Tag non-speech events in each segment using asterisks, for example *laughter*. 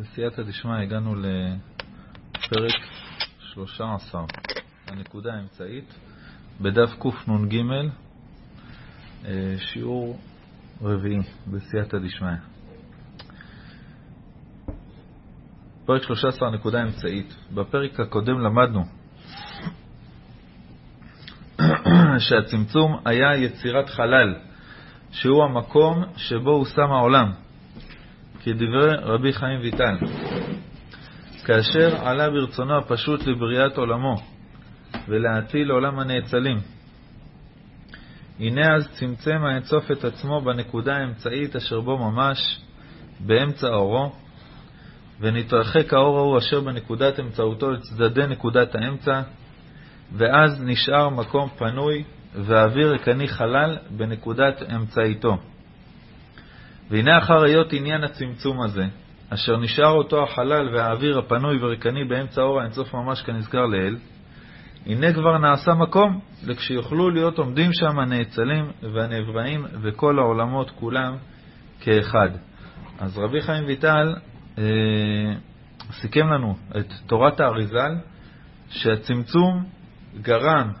בסייעתא דשמיא הגענו לפרק 13, הנקודה האמצעית, בדף קנ"ג, אה, שיעור רביעי בסייעתא דשמיא. פרק 13, הנקודה האמצעית. בפרק הקודם למדנו *coughs* שהצמצום היה יצירת חלל, שהוא המקום שבו הוא שם העולם. כדברי רבי חיים ויטל, כאשר עלה ברצונו הפשוט לבריאת עולמו ולהטיל עולם הנאצלים. הנה אז צמצם האינסוף את עצמו בנקודה האמצעית אשר בו ממש, באמצע אורו, ונתרחק האור ההוא אשר בנקודת אמצעותו לצדדי נקודת האמצע, ואז נשאר מקום פנוי ואוויר ריקני חלל בנקודת אמצעיתו. והנה אחר היות עניין הצמצום הזה, אשר נשאר אותו החלל והאוויר הפנוי וריקני באמצע אור האינסוף ממש כנזכר לעיל, הנה כבר נעשה מקום לכשיוכלו להיות עומדים שם הנאצלים והנבראים וכל העולמות כולם כאחד. אז רבי חיים ויטל אה, סיכם לנו את תורת האריזל, שהצמצום גרם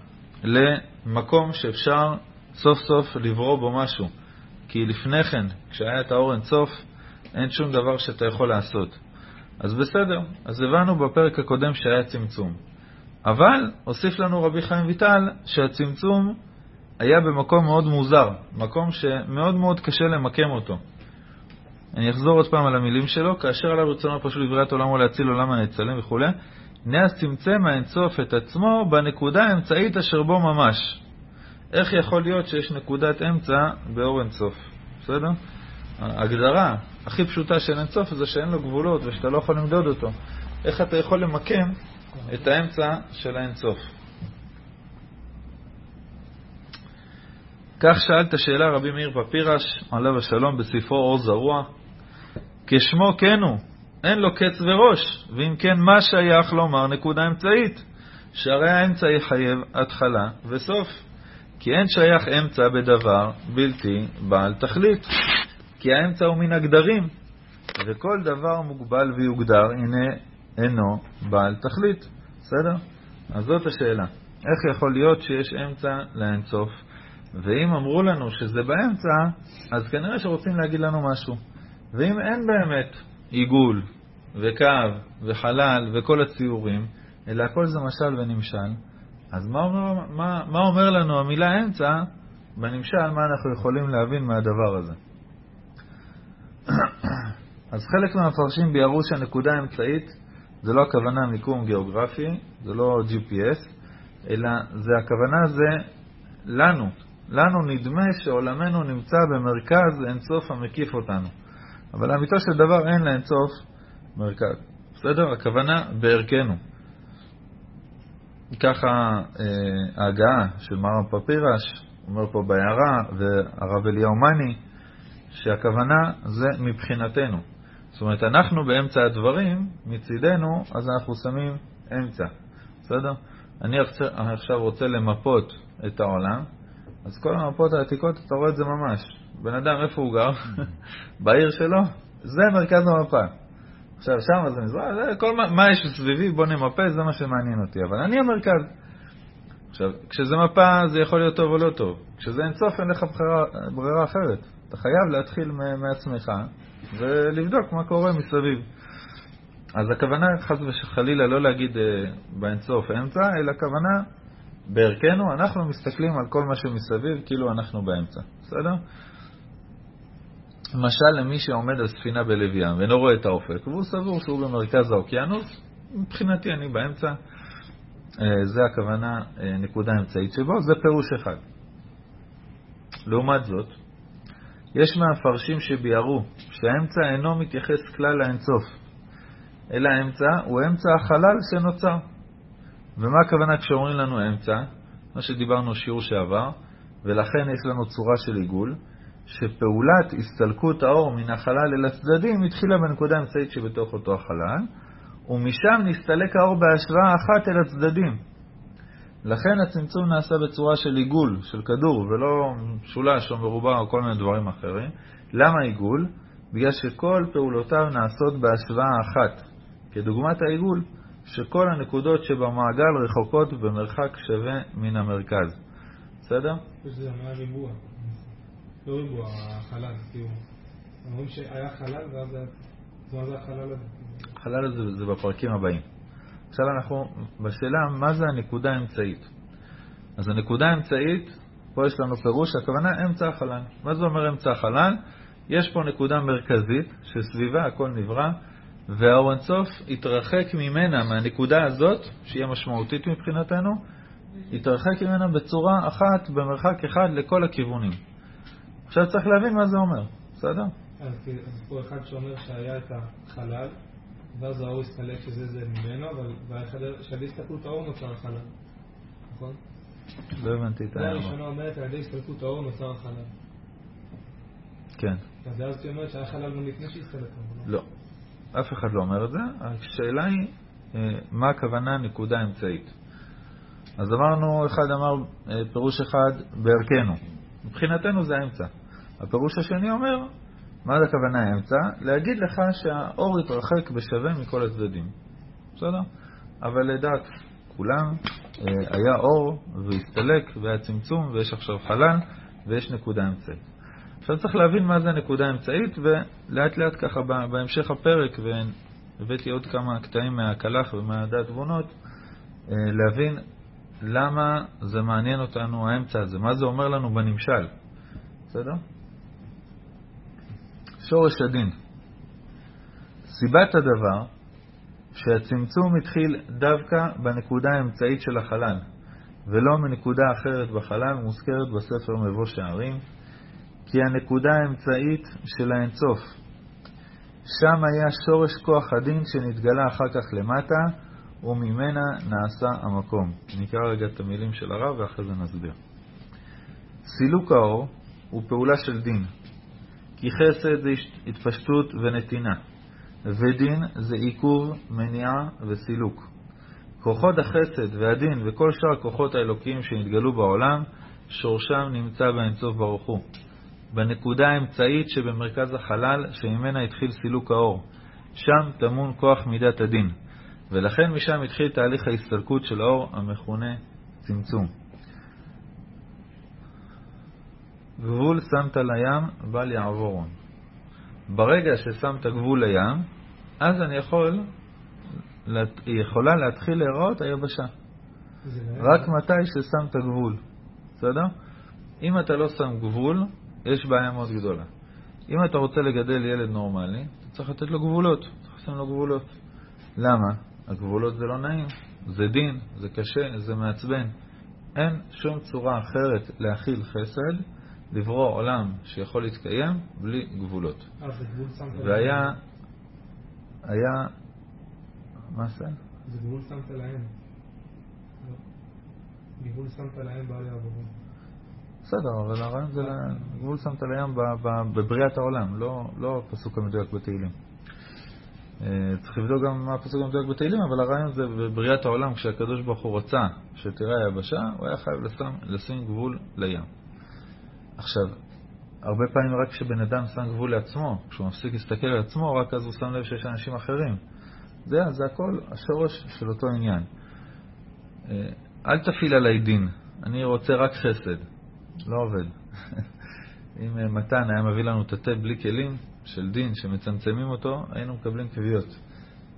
למקום שאפשר סוף סוף לברוא בו משהו. כי לפני כן, כשהיה את האור אינסוף, אין שום דבר שאתה יכול לעשות. אז בסדר, אז הבנו בפרק הקודם שהיה צמצום. אבל הוסיף לנו רבי חיים ויטל שהצמצום היה במקום מאוד מוזר, מקום שמאוד מאוד קשה למקם אותו. אני אחזור עוד פעם על המילים שלו, כאשר עליו רצונו פשוט לבריאת עולם ולהציל עולם הנאצלים וכו', הנה אז צמצם האינסוף את עצמו בנקודה האמצעית אשר בו ממש. איך יכול להיות שיש נקודת אמצע באור אינסוף? בסדר? ההגדרה הכי פשוטה של אינסוף זה שאין לו גבולות ושאתה לא יכול למדוד אותו. איך אתה יכול למקם את האמצע של האינסוף? כך שאלת שאלה רבי מאיר פפירש, עליו השלום, בספרו אור זרוע, כשמו כן הוא, אין לו קץ וראש, ואם כן, מה שייך לומר נקודה אמצעית? שהרי האמצע יחייב התחלה וסוף. כי אין שייך אמצע בדבר בלתי בעל תכלית, כי האמצע הוא מן הגדרים, וכל דבר מוגבל ויוגדר, הנה אינו בעל תכלית. בסדר? אז זאת השאלה. איך יכול להיות שיש אמצע לאינסוף? ואם אמרו לנו שזה באמצע, אז כנראה שרוצים להגיד לנו משהו. ואם אין באמת עיגול וקו וחלל וכל הציורים, אלא הכל זה משל ונמשל, אז מה אומר, מה, מה אומר לנו המילה אמצע בנמשל, מה אנחנו יכולים להבין מהדבר הזה? *clears throat* אז חלק מהמפרשים ביארו שהנקודה האמצעית זה לא הכוונה מיקום גיאוגרפי, זה לא GPS, אלא זה הכוונה זה לנו. לנו נדמה שעולמנו נמצא במרכז אינסוף המקיף אותנו. אבל לאמיתו של דבר אין לאינסוף מרכז. בסדר? הכוונה בערכנו. ככה אה, ההגעה של מרם פפירש, אומר פה בהערה, והרב אליהו מני, שהכוונה זה מבחינתנו. זאת אומרת, אנחנו באמצע הדברים, מצידנו, אז אנחנו שמים אמצע. בסדר? אני עכשיו רוצה למפות את העולם, אז כל המפות העתיקות, אתה רואה את זה ממש. בן אדם, איפה הוא גר? *laughs* בעיר שלו? זה מרכז המפה. עכשיו, שם זה מזרח, זה כל מה, מה יש סביבי, בוא נמפה, זה מה שמעניין אותי. אבל אני המרכז. עכשיו, כשזה מפה זה יכול להיות טוב או לא טוב. כשזה אינסוף אין לך בחירה, ברירה אחרת. אתה חייב להתחיל מעצמך ולבדוק מה קורה מסביב. אז הכוונה, חס וחלילה, לא להגיד אה, באינסוף אמצע, אלא הכוונה, בערכנו, אנחנו מסתכלים על כל מה שמסביב כאילו אנחנו באמצע. בסדר? למשל למי שעומד על ספינה בלב ים ואינו רואה את האופק, והוא סבור שהוא במרכז האוקיינוס, מבחינתי אני באמצע, אה, זה הכוונה, אה, נקודה אמצעית שבו, זה פירוש אחד. לעומת זאת, יש מהמפרשים שביארו שהאמצע אינו מתייחס כלל לאינסוף, אלא האמצע הוא אמצע החלל שנוצר. ומה הכוונה כשאומרים לנו אמצע? מה שדיברנו שיעור שעבר, ולכן יש לנו צורה של עיגול. שפעולת הסתלקות האור מן החלל אל הצדדים התחילה בנקודה האמצעית שבתוך אותו החלל, ומשם נסתלק האור בהשוואה אחת אל הצדדים. לכן הצמצום נעשה בצורה של עיגול, של כדור, ולא משולש או מרובע או כל מיני דברים אחרים. למה עיגול? בגלל שכל פעולותיו נעשות בהשוואה אחת, כדוגמת העיגול, שכל הנקודות שבמעגל רחוקות במרחק שווה מן המרכז. בסדר? זה היה ריבוע. לא ריבוע, החלל, כאילו. אומרים שהיה חלל ואז זה החלל הזה. החלל הזה זה בפרקים הבאים. עכשיו אנחנו בשאלה מה זה הנקודה האמצעית. אז הנקודה האמצעית, פה יש לנו פירוש, הכוונה אמצע החלל. מה זה אומר אמצע החלל? יש פה נקודה מרכזית שסביבה הכל נברא, והאור אינסוף יתרחק ממנה, מהנקודה הזאת, שהיא המשמעותית מבחינתנו, יתרחק ממנה בצורה אחת, במרחק אחד לכל הכיוונים. עכשיו צריך להבין מה זה אומר, בסדר? אז, פה אחד שאומר שהיה את החלל, ואז האור הסתלק שזה זה ממנו, אבל שעל הסתכלות האור נוצר החלל, נכון? לא הבנתי את ההערה. הראשונה אומרת, על ידי הסתלקות האור נוצר החלל. כן. אז אז היא אומרת שהיה חלל גם לפני שהסתלק. לא? לא. אף אחד לא אומר את זה. השאלה היא, אה, מה הכוונה נקודה אמצעית. אז אמרנו, אחד אמר אה, פירוש אחד בערכנו. מבחינתנו זה האמצע. הפירוש השני אומר, מה זה הכוונה האמצע? להגיד לך שהאור יתרחק בשווה מכל הצדדים. בסדר? אבל לדעת כולם, אה, היה אור והסתלק והיה צמצום ויש עכשיו חלל ויש נקודה אמצעית. עכשיו צריך להבין מה זה הנקודה האמצעית, ולאט לאט ככה בהמשך הפרק, והבאתי עוד כמה קטעים מהקלח ומהדעת תבונות, אה, להבין למה זה מעניין אותנו האמצע הזה, מה זה אומר לנו בנמשל. בסדר? שורש הדין. סיבת הדבר שהצמצום התחיל דווקא בנקודה האמצעית של החלל, ולא מנקודה אחרת בחלל מוזכרת בספר מבוא שערים, כי הנקודה האמצעית של האינסוף. שם היה שורש כוח הדין שנתגלה אחר כך למטה, וממנה נעשה המקום. נקרא רגע את המילים של הרב ואחרי זה נסביר. סילוק האור הוא פעולה של דין, כי חסד זה התפשטות ונתינה, ודין זה עיכוב, מניעה וסילוק. כוחות החסד והדין וכל שאר הכוחות האלוקיים שנתגלו בעולם, שורשם נמצא באינסוף ברוך הוא. בנקודה האמצעית שבמרכז החלל, שממנה התחיל סילוק האור. שם טמון כוח מידת הדין, ולכן משם התחיל תהליך ההסתלקות של האור המכונה צמצום. גבול שמת לים, בל יעבורון. ברגע ששמת גבול לים, אז אני יכול, היא יכולה להתחיל להיראות היבשה. רק מתי ששמת גבול, בסדר? אם אתה לא שם גבול, יש בעיה מאוד גדולה. אם אתה רוצה לגדל ילד נורמלי, אתה צריך לתת לו גבולות, צריך לשים לו גבולות. למה? הגבולות זה לא נעים, זה דין, זה קשה, זה מעצבן. אין שום צורה אחרת להכיל חסד, לברוא עולם שיכול להתקיים בלי גבולות. אה, והיה, היה, מה זה? זה גבול שמת להם. לא. גבול שמת להם בעלי עבורים. בסדר, אבל הרעיון זה גבול שמת לים בבריאת העולם, לא, לא הפסוק המדויק בתהילים. אה, צריך לבדוק גם מה הפסוק המדויק בתהילים, אבל הרעיון זה בבריאת העולם, כשהקדוש ברוך הוא רצה שתראה היבשה, הוא היה חייב לשים, לשים גבול לים. עכשיו, הרבה פעמים רק כשבן אדם שם גבול לעצמו, כשהוא מפסיק להסתכל על עצמו, רק אז הוא שם לב שיש אנשים אחרים. זה, זה הכל השורש של אותו עניין. אה, אל תפעיל עליי דין, אני רוצה רק חסד. לא עובד. *laughs* אם אה, מתן היה מביא לנו את התה בלי כלים של דין שמצמצמים אותו, היינו מקבלים קביעות.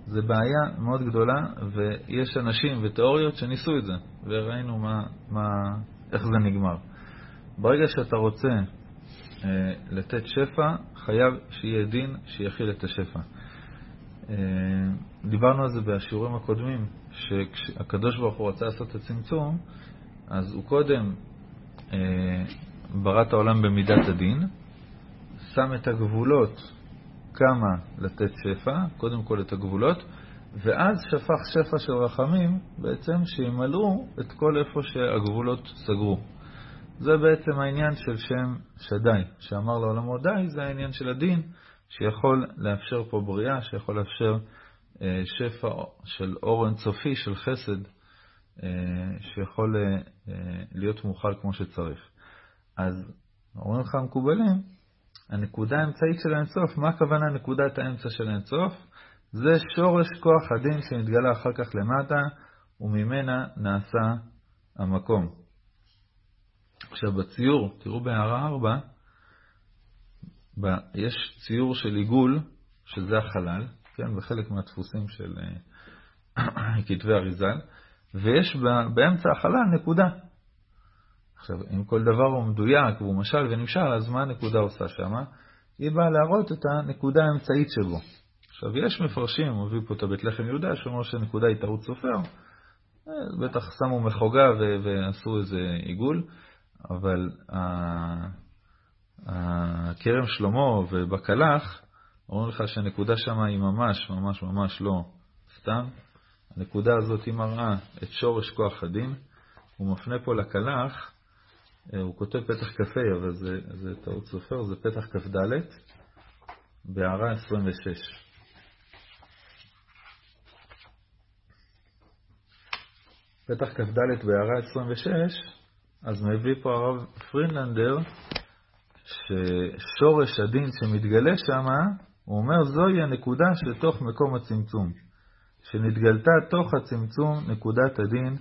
זו בעיה מאוד גדולה, ויש אנשים ותיאוריות שניסו את זה, וראינו מה, מה, איך זה נגמר. ברגע שאתה רוצה אה, לתת שפע, חייב שיהיה דין שיכיל את השפע. אה, דיברנו על זה בשיעורים הקודמים, שכשהקדוש ברוך הוא רצה לעשות את הצמצום, אז הוא קודם אה, ברא את העולם במידת הדין, שם את הגבולות כמה לתת שפע, קודם כל את הגבולות, ואז שפך שפע של רחמים, בעצם שימלאו את כל איפה שהגבולות סגרו. זה בעצם העניין של שם שדי, שאמר לעולמו די, זה העניין של הדין, שיכול לאפשר פה בריאה, שיכול לאפשר אה, שפע של אור אינסופי, של חסד, אה, שיכול אה, אה, להיות מוכל כמו שצריך. אז אומרים לך המקובלים, הנקודה האמצעית של האינסוף, מה הכוונה נקודת האמצע של האינסוף? זה שורש כוח הדין שנתגלה אחר כך למטה, וממנה נעשה המקום. עכשיו בציור, תראו בהערה 4, יש ציור של עיגול, שזה החלל, כן, בחלק מהדפוסים של אה, *clears throat* כתבי אריזל, ויש באמצע החלל נקודה. עכשיו, אם כל דבר הוא מדויק והוא משל ונמשל, אז מה הנקודה עושה שם? היא באה להראות את הנקודה האמצעית שבו. עכשיו, יש מפרשים, הוא מביא פה את הבית לחם יהודה, שאומר שהנקודה היא טעות סופר, אה, בטח שמו מחוגה ועשו איזה עיגול, אבל הכרם שלמה ובקלח, אומרים לך שהנקודה שם היא ממש ממש ממש לא סתם. הנקודה הזאת היא מראה את שורש כוח הדין. הוא מפנה פה לקלח, הוא כותב פתח כ"ה, אבל זה, זה טעות סופר, זה פתח כ"ד, בהערה 26. פתח כ"ד בהערה 26, אז מביא פה הרב פרינלנדר, ששורש הדין שמתגלה שם, הוא אומר, זוהי הנקודה שתוך מקום הצמצום, שנתגלתה תוך הצמצום נקודת הדין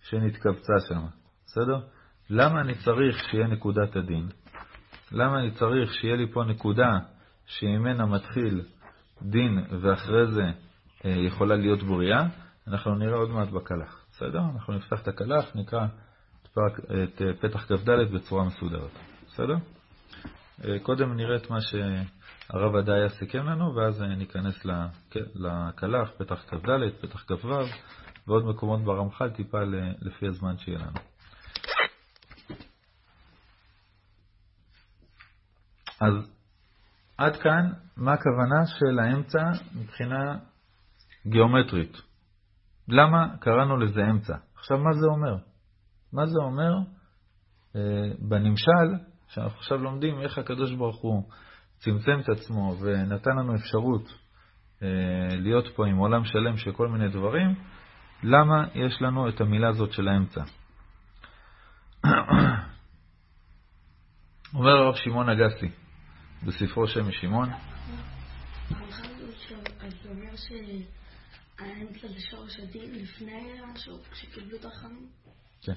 שנתקבצה שם. בסדר? למה אני צריך שיהיה נקודת הדין? למה אני צריך שיהיה לי פה נקודה שממנה מתחיל דין ואחרי זה אה, יכולה להיות בריאה? אנחנו נראה עוד מעט בקלח. בסדר? אנחנו נפתח את הקלח, נקרא את, אה, פתח כ"ד בצורה מסודרת. בסדר? אה, קודם נראה את מה שהרב עדיה סיכם לנו, ואז ניכנס לקלח, פתח כ"ד, פתח כ"ו, ועוד מקומות ברמח"ל, טיפה לפי הזמן שיהיה לנו. אז עד כאן, מה הכוונה של האמצע מבחינה גיאומטרית? למה קראנו לזה אמצע? עכשיו, מה זה אומר? מה זה אומר אה, בנמשל, שאנחנו עכשיו לומדים איך הקדוש ברוך הוא צמצם את עצמו ונתן לנו אפשרות אה, להיות פה עם עולם שלם של כל מיני דברים, למה יש לנו את המילה הזאת של האמצע? *coughs* אומר הרב שמעון אגסי בספרו שם משמעון. כן,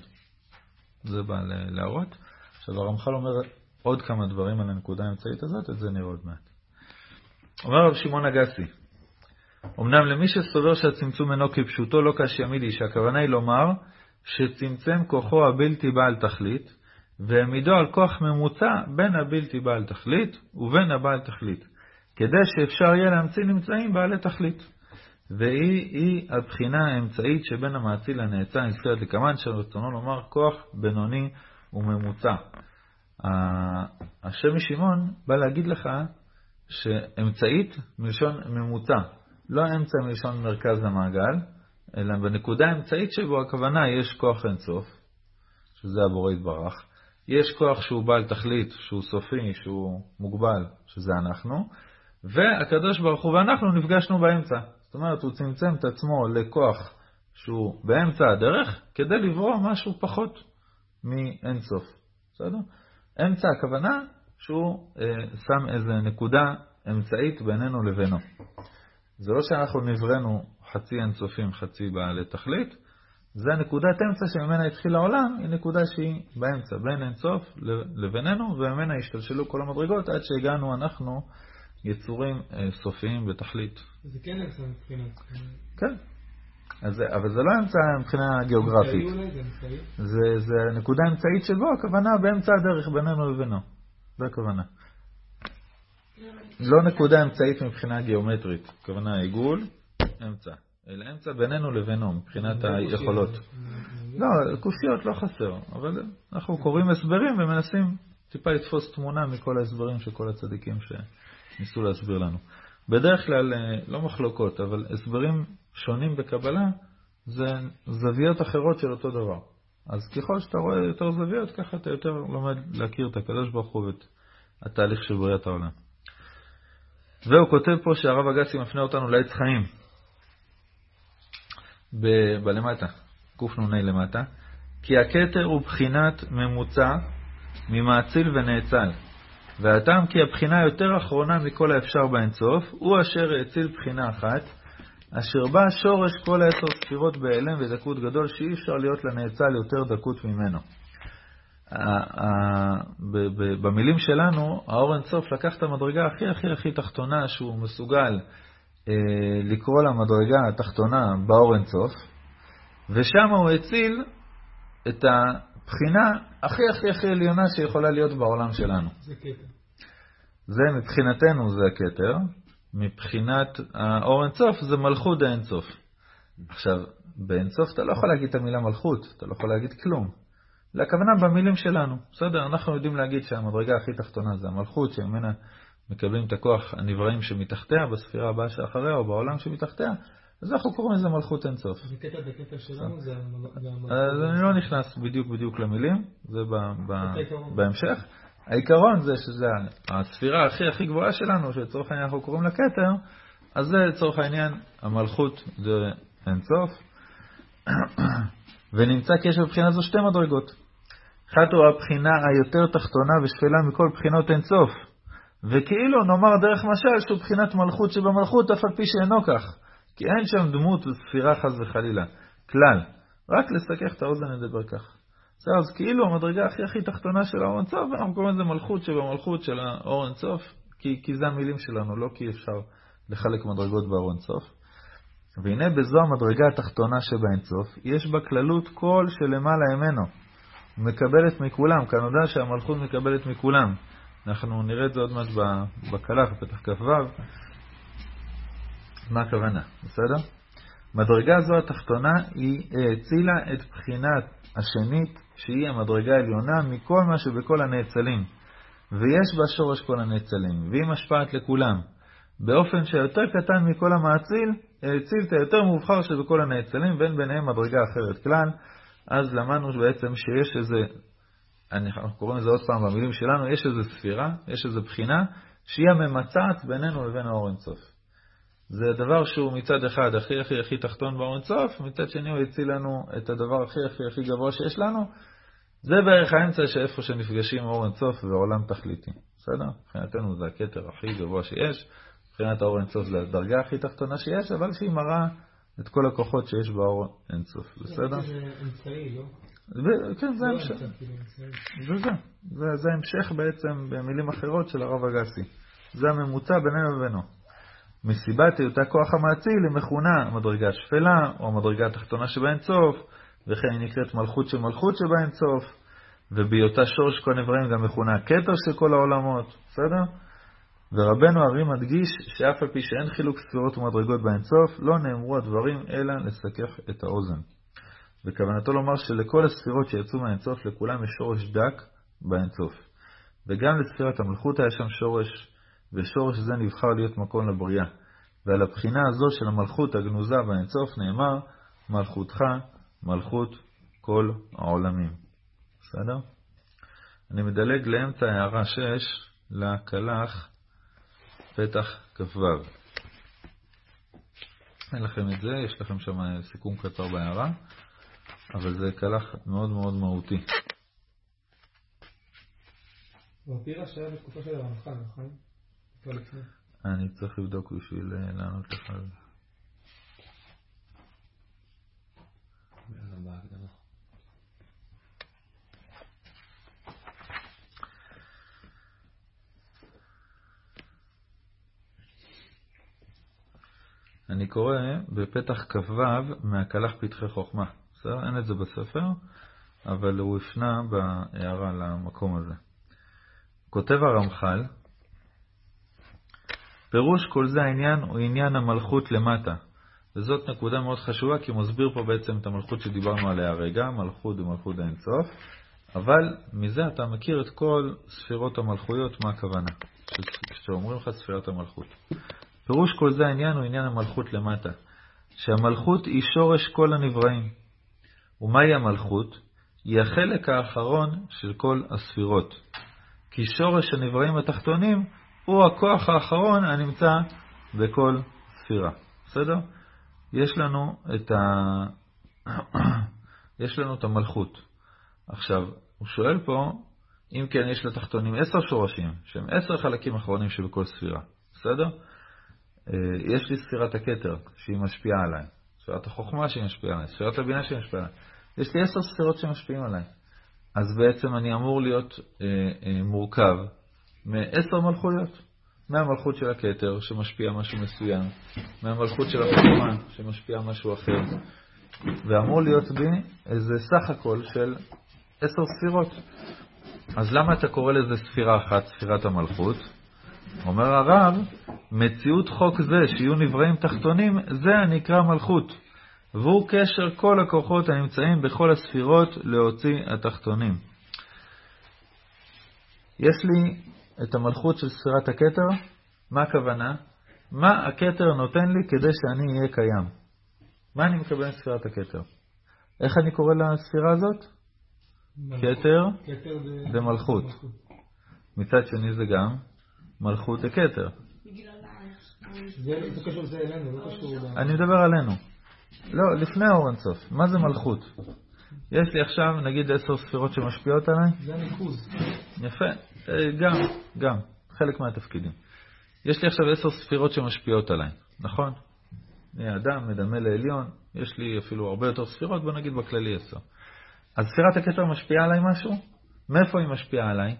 זה בא להראות. עכשיו הרמח"ל אומר עוד כמה דברים על הנקודה האמצעית הזאת, את זה נראה עוד מעט. אומר רב שמעון אגסי, אמנם למי שסובר שהצמצום אינו כפשוטו לא קשיא מידי, שהכוונה היא לומר שצמצם כוחו הבלתי בעל תכלית, והעמידו על כוח ממוצע בין הבלתי בעל תכלית ובין הבעל תכלית, כדי שאפשר יהיה להמציא נמצאים בעלי תכלית. והיא הבחינה האמצעית שבין המאציל לנאצל נזכרת לקמן, שרצונו לומר כוח בינוני וממוצע. השם משמעון בא להגיד לך שאמצעית מלשון ממוצע, לא אמצע מלשון מרכז המעגל, אלא בנקודה האמצעית שבו הכוונה יש כוח אינסוף, שזה הבורא יתברך, יש כוח שהוא בעל תכלית, שהוא סופי, שהוא מוגבל, שזה אנחנו, והקדוש ברוך הוא ואנחנו נפגשנו באמצע. זאת אומרת, הוא צמצם את עצמו לכוח שהוא באמצע הדרך, כדי לברוא משהו פחות מאינסוף. בסדר? אמצע הכוונה שהוא אה, שם איזה נקודה אמצעית בינינו לבינו. זה לא שאנחנו נבראנו חצי אינסופים, חצי בעלי תכלית, זה נקודת אמצע שממנה התחיל העולם, היא נקודה שהיא באמצע, בין אינסוף לבינינו, וממנה השתלשלו כל המדרגות עד שהגענו אנחנו יצורים אה, סופיים בתכלית. זה כן אמצע מבחינת... כן. אז, אבל זה לא אמצע מבחינה גיאוגרפית. זה, זה הנקודה האמצעית שבו, הכוונה באמצע הדרך בינינו לבינו. זו הכוונה. לא נקודה אמצעית מבחינה גיאומטרית, הכוונה עיגול, אמצע. אלא אמצע בינינו לבינו, מבחינת היכולות. לא, קושיות לא חסר, אבל אנחנו קוראים הסברים ומנסים טיפה לתפוס תמונה מכל ההסברים של כל הצדיקים שניסו להסביר לנו. בדרך כלל, אה, לא מחלוקות, אבל הסברים שונים בקבלה זה זוויות אחרות של אותו דבר. אז ככל שאתה רואה יותר זוויות, ככה אתה יותר לומד להכיר את הקדוש ברוך הוא ואת התהליך של בריאת העולם. והוא כותב פה שהרב אגסי מפנה אותנו לעץ חיים. ב- בלמטה, קנ"ה למטה, כי הכתר הוא בחינת ממוצע ממאציל ונאצל, והטעם כי הבחינה היותר אחרונה מכל האפשר באינסוף, הוא אשר האציל בחינה אחת, אשר בה שורש כל העשר ספירות בהלם ודקות גדול, שאי אפשר להיות לנאצל יותר דקות ממנו. במילים שלנו, האור אינסוף לקח את המדרגה הכי הכי הכי תחתונה שהוא מסוגל לקרוא למדרגה התחתונה באור אינסוף, ושם הוא הציל את הבחינה הכי הכי הכי עליונה שיכולה להיות בעולם שלנו. זה קטע. זה מבחינתנו זה הכתר, מבחינת האור אינסוף זה מלכות האינסוף. עכשיו, באינסוף אתה לא יכול להגיד את המילה מלכות, אתה לא יכול להגיד כלום. לכוונה במילים שלנו, בסדר? אנחנו יודעים להגיד שהמדרגה הכי תחתונה זה המלכות, שממנה מקבלים את הכוח הנבראים שמתחתיה, בספירה הבאה שאחריה או בעולם שמתחתיה, אז אנחנו קוראים לזה מלכות אינסוף. זה קטע בקטע שלנו, זה המלכות. אז אני לא נכנס בדיוק בדיוק למילים, זה בהמשך. העיקרון זה שזה הספירה הכי הכי גבוהה שלנו, שלצורך העניין אנחנו קוראים לה כתר, אז זה לצורך העניין המלכות זה אינסוף, *coughs* ונמצא כי יש בבחינה זו שתי מדרגות. אחת הוא הבחינה היותר תחתונה ושפלה מכל בחינות אינסוף, וכאילו נאמר דרך משל שהוא בחינת מלכות שבמלכות אף על פי שאינו כך, כי אין שם דמות וספירה חס וחלילה, כלל. רק לסכך את האוזן נדבר כך. בסדר, אז כאילו המדרגה הכי הכי תחתונה של האור אינסוף, אנחנו קוראים לזה מלכות שבמלכות של האור אינסוף, כי, כי זה המילים שלנו, לא כי אפשר לחלק מדרגות באור אינסוף. והנה בזו המדרגה התחתונה שבאינסוף, יש בה כללות כל שלמעלה ממנו, מקבלת מכולם, כאן נודע שהמלכות מקבלת מכולם. אנחנו נראה את זה עוד מעט בקלח, בפתח כ"ו, מה הכוונה, בסדר? מדרגה זו התחתונה היא האצילה את בחינת השנית, שהיא המדרגה העליונה מכל מה שבכל הנאצלים, ויש בה שורש כל הנאצלים, והיא משפעת לכולם, באופן שהיותר קטן מכל המאציל, האציל את היותר מובחר שבכל הנאצלים, ואין ביניהם מדרגה אחרת כלל. אז למדנו בעצם שיש איזה, אנחנו קוראים לזה עוד פעם במילים שלנו, יש איזו ספירה, יש איזו בחינה, שהיא הממצעת בינינו לבין האור אינסוף. זה דבר שהוא מצד אחד הכי הכי הכי תחתון באור אינסוף, מצד שני הוא הציל לנו את הדבר הכי הכי הכי גבוה שיש לנו. זה בערך האמצע שאיפה שנפגשים אור אינסוף ועולם תכליתי. בסדר? מבחינתנו זה הכתר הכי גבוה שיש, מבחינת האור אינסוף זה הדרגה הכי תחתונה שיש, אבל שהיא מראה את כל הכוחות שיש באור אינסוף. בסדר? זה אמצעי, לא? כן, זה לא המשך. כאילו. זה זה. זה, המשך בעצם במילים אחרות של הרב אגסי. זה הממוצע בינינו ובינו. מסיבת היותה כוח המאציל היא מכונה המדרגה השפלה, או המדרגה התחתונה שבאינסוף, וכן היא נקראת מלכות של מלכות שבאינסוף, ובהיותה שורש כל נבראים גם מכונה הכתר של כל העולמות, בסדר? ורבנו הרי מדגיש שאף על פי שאין חילוק ספירות ומדרגות באינסוף, לא נאמרו הדברים אלא לסכך את האוזן. וכוונתו לומר שלכל הספירות שיצאו מהאינסוף, לכולם יש שורש דק באינסוף. וגם לספירת המלכות היה שם שורש, ושורש זה נבחר להיות מקום לבריאה. ועל הבחינה הזו של המלכות הגנוזה באינסוף נאמר, מלכותך מלכות כל העולמים. בסדר? אני מדלג לאמצע הערה 6, לקלח פתח כ"ו. אין לכם את זה, יש לכם שם סיכום קצר בהערה, אבל זה קלח מאוד מאוד מהותי. ואפירה שהיה בתקופה של הרמח"ל, נכון? אני צריך לבדוק בשביל אה, לענות לך על זה. אני קורא בפתח כ"ו מהקלח פתחי חוכמה. בסדר? אין את זה בספר, אבל הוא הפנה בהערה למקום הזה. כותב הרמח"ל, פירוש כל זה העניין הוא עניין המלכות למטה. וזאת נקודה מאוד חשובה, כי הוא מסביר פה בעצם את המלכות שדיברנו עליה הרגע, מלכות ומלכות האינסוף, אבל מזה אתה מכיר את כל ספירות המלכויות, מה הכוונה, כשאומרים לך ספירת המלכות. פירוש כל זה העניין הוא עניין המלכות למטה, שהמלכות היא שורש כל הנבראים. ומהי המלכות? היא החלק האחרון של כל הספירות. כי שורש הנבראים התחתונים הוא הכוח האחרון הנמצא בכל ספירה. בסדר? יש לנו את, ה... *coughs* יש לנו את המלכות. עכשיו, הוא שואל פה, אם כן, יש לתחתונים עשר שורשים, שהם עשר חלקים אחרונים שבכל ספירה, בסדר? אה, יש לי ספירת הכתר, שהיא משפיעה עליי, ספירת החוכמה שהיא משפיעה עליי, ספירת הבינה שהיא משפיעה עליי. יש לי עשר ספירות שמשפיעים עליי. אז בעצם אני אמור להיות אה, אה, מורכב מעשר מלכויות. מהמלכות של הכתר, שמשפיע משהו מסוים, מהמלכות של החוכמה, שמשפיע משהו אחר, ואמור להיות בי איזה סך הכל של עשר ספירות. אז למה אתה קורא לזה ספירה אחת, ספירת המלכות? אומר הרב, מציאות חוק זה, שיהיו נבראים תחתונים, זה הנקרא מלכות. והוא קשר כל הכוחות הנמצאים בכל הספירות להוציא התחתונים. יש לי את המלכות של ספירת הכתר, מה הכוונה? מה הכתר נותן לי כדי שאני אהיה קיים? מה אני מקבל מספירת הכתר? איך אני קורא לספירה הזאת? כתר דמלכות. מצד שני זה גם מלכות קשור... אני מדבר עלינו. לא, לפני האור אינסוף. מה זה מלכות? יש לי עכשיו נגיד עשר ספירות שמשפיעות עליי? זה הניקוז. יפה, אה, גם, גם, חלק מהתפקידים. יש לי עכשיו עשר ספירות שמשפיעות עליי, נכון? אני אדם, מדמה לעליון, יש לי אפילו הרבה יותר ספירות, בוא נגיד בכללי עשר. אז ספירת הכתר משפיעה עליי משהו? מאיפה היא משפיעה עליי?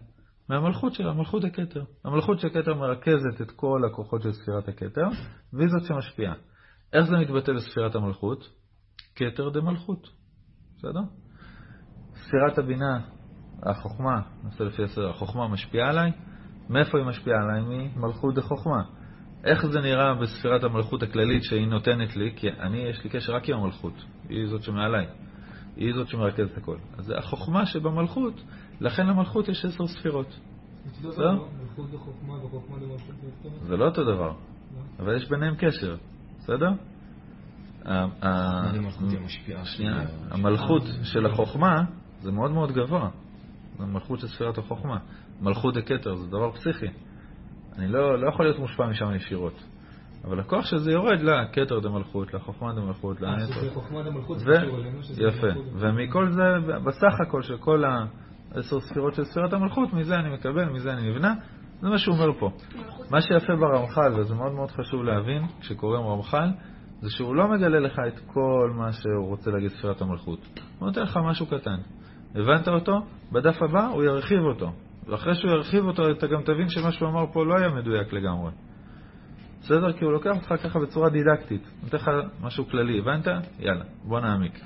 מהמלכות שלה, מלכות הכתר. המלכות של הכתר מרכזת את כל הכוחות של ספירת הכתר, והיא זאת שמשפיעה. איך זה מתבטא בספירת המלכות? כתר דמלכות, בסדר? ספירת הבינה, החוכמה, נעשה לפי הסדר, החוכמה משפיעה עליי, מאיפה היא משפיעה עליי? ממלכות דחוכמה. איך זה נראה בספירת המלכות הכללית שהיא נותנת לי? כי אני, יש לי קשר רק עם המלכות, היא זאת שמעליי, היא זאת שמרכזת הכל. אז החוכמה שבמלכות, לכן למלכות יש עשר ספירות. זה לא אותו דבר, אבל יש ביניהם קשר, בסדר? המלכות של החוכמה זה מאוד מאוד גבוה, זה מלכות של ספירת החוכמה. מלכות דקטר זה דבר פסיכי. אני לא, לא יכול להיות מושפע משם ישירות. אבל הכוח של זה יורד לכתר דמלכות, לחוכמה דמלכות, אה, שזה חוכמה דמלכות זה קשור אלינו, יפה. ומכל זה, בסך הכל של כל העשר ספירות של ספירת המלכות, מזה אני מקבל, מזה אני נבנה. זה מה שהוא אומר פה. מה שיפה ברמח"ל, וזה מאוד מאוד חשוב להבין, כשקוראים רמח"ל, זה שהוא לא מגלה לך את כל מה שהוא רוצה להגיד ספירת המלכות. הוא נותן לך משהו קטן. הבנת אותו? בדף הבא הוא ירחיב אותו. ואחרי שהוא ירחיב אותו, אתה גם תבין שמה שהוא אמר פה לא היה מדויק לגמרי. בסדר? כי הוא לוקח אותך ככה בצורה דידקטית. נותן לך משהו כללי, הבנת? יאללה, בוא נעמיק.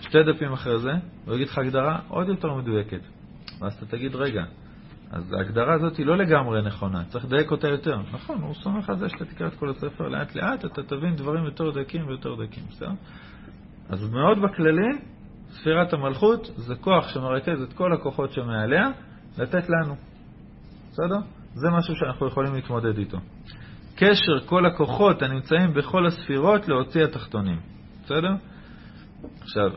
שתי דפים אחרי זה, הוא יגיד לך הגדרה עוד יותר מדויקת. ואז אתה תגיד, רגע, אז ההגדרה הזאת היא לא לגמרי נכונה, צריך לדייק אותה יותר. נכון, הוא סומך על זה שאתה תקרא את כל הספר לאט לאט, אתה תבין דברים יותר דקים ויותר דקים, בסדר? אז מאוד בכללי, ספירת המלכות זה כוח שמרכז את כל הכוחות שמעליה, לתת לנו. בסדר? זה משהו שאנחנו יכולים להתמודד איתו. קשר כל הכוחות הנמצאים בכל הספירות להוציא התחתונים. בסדר? עכשיו,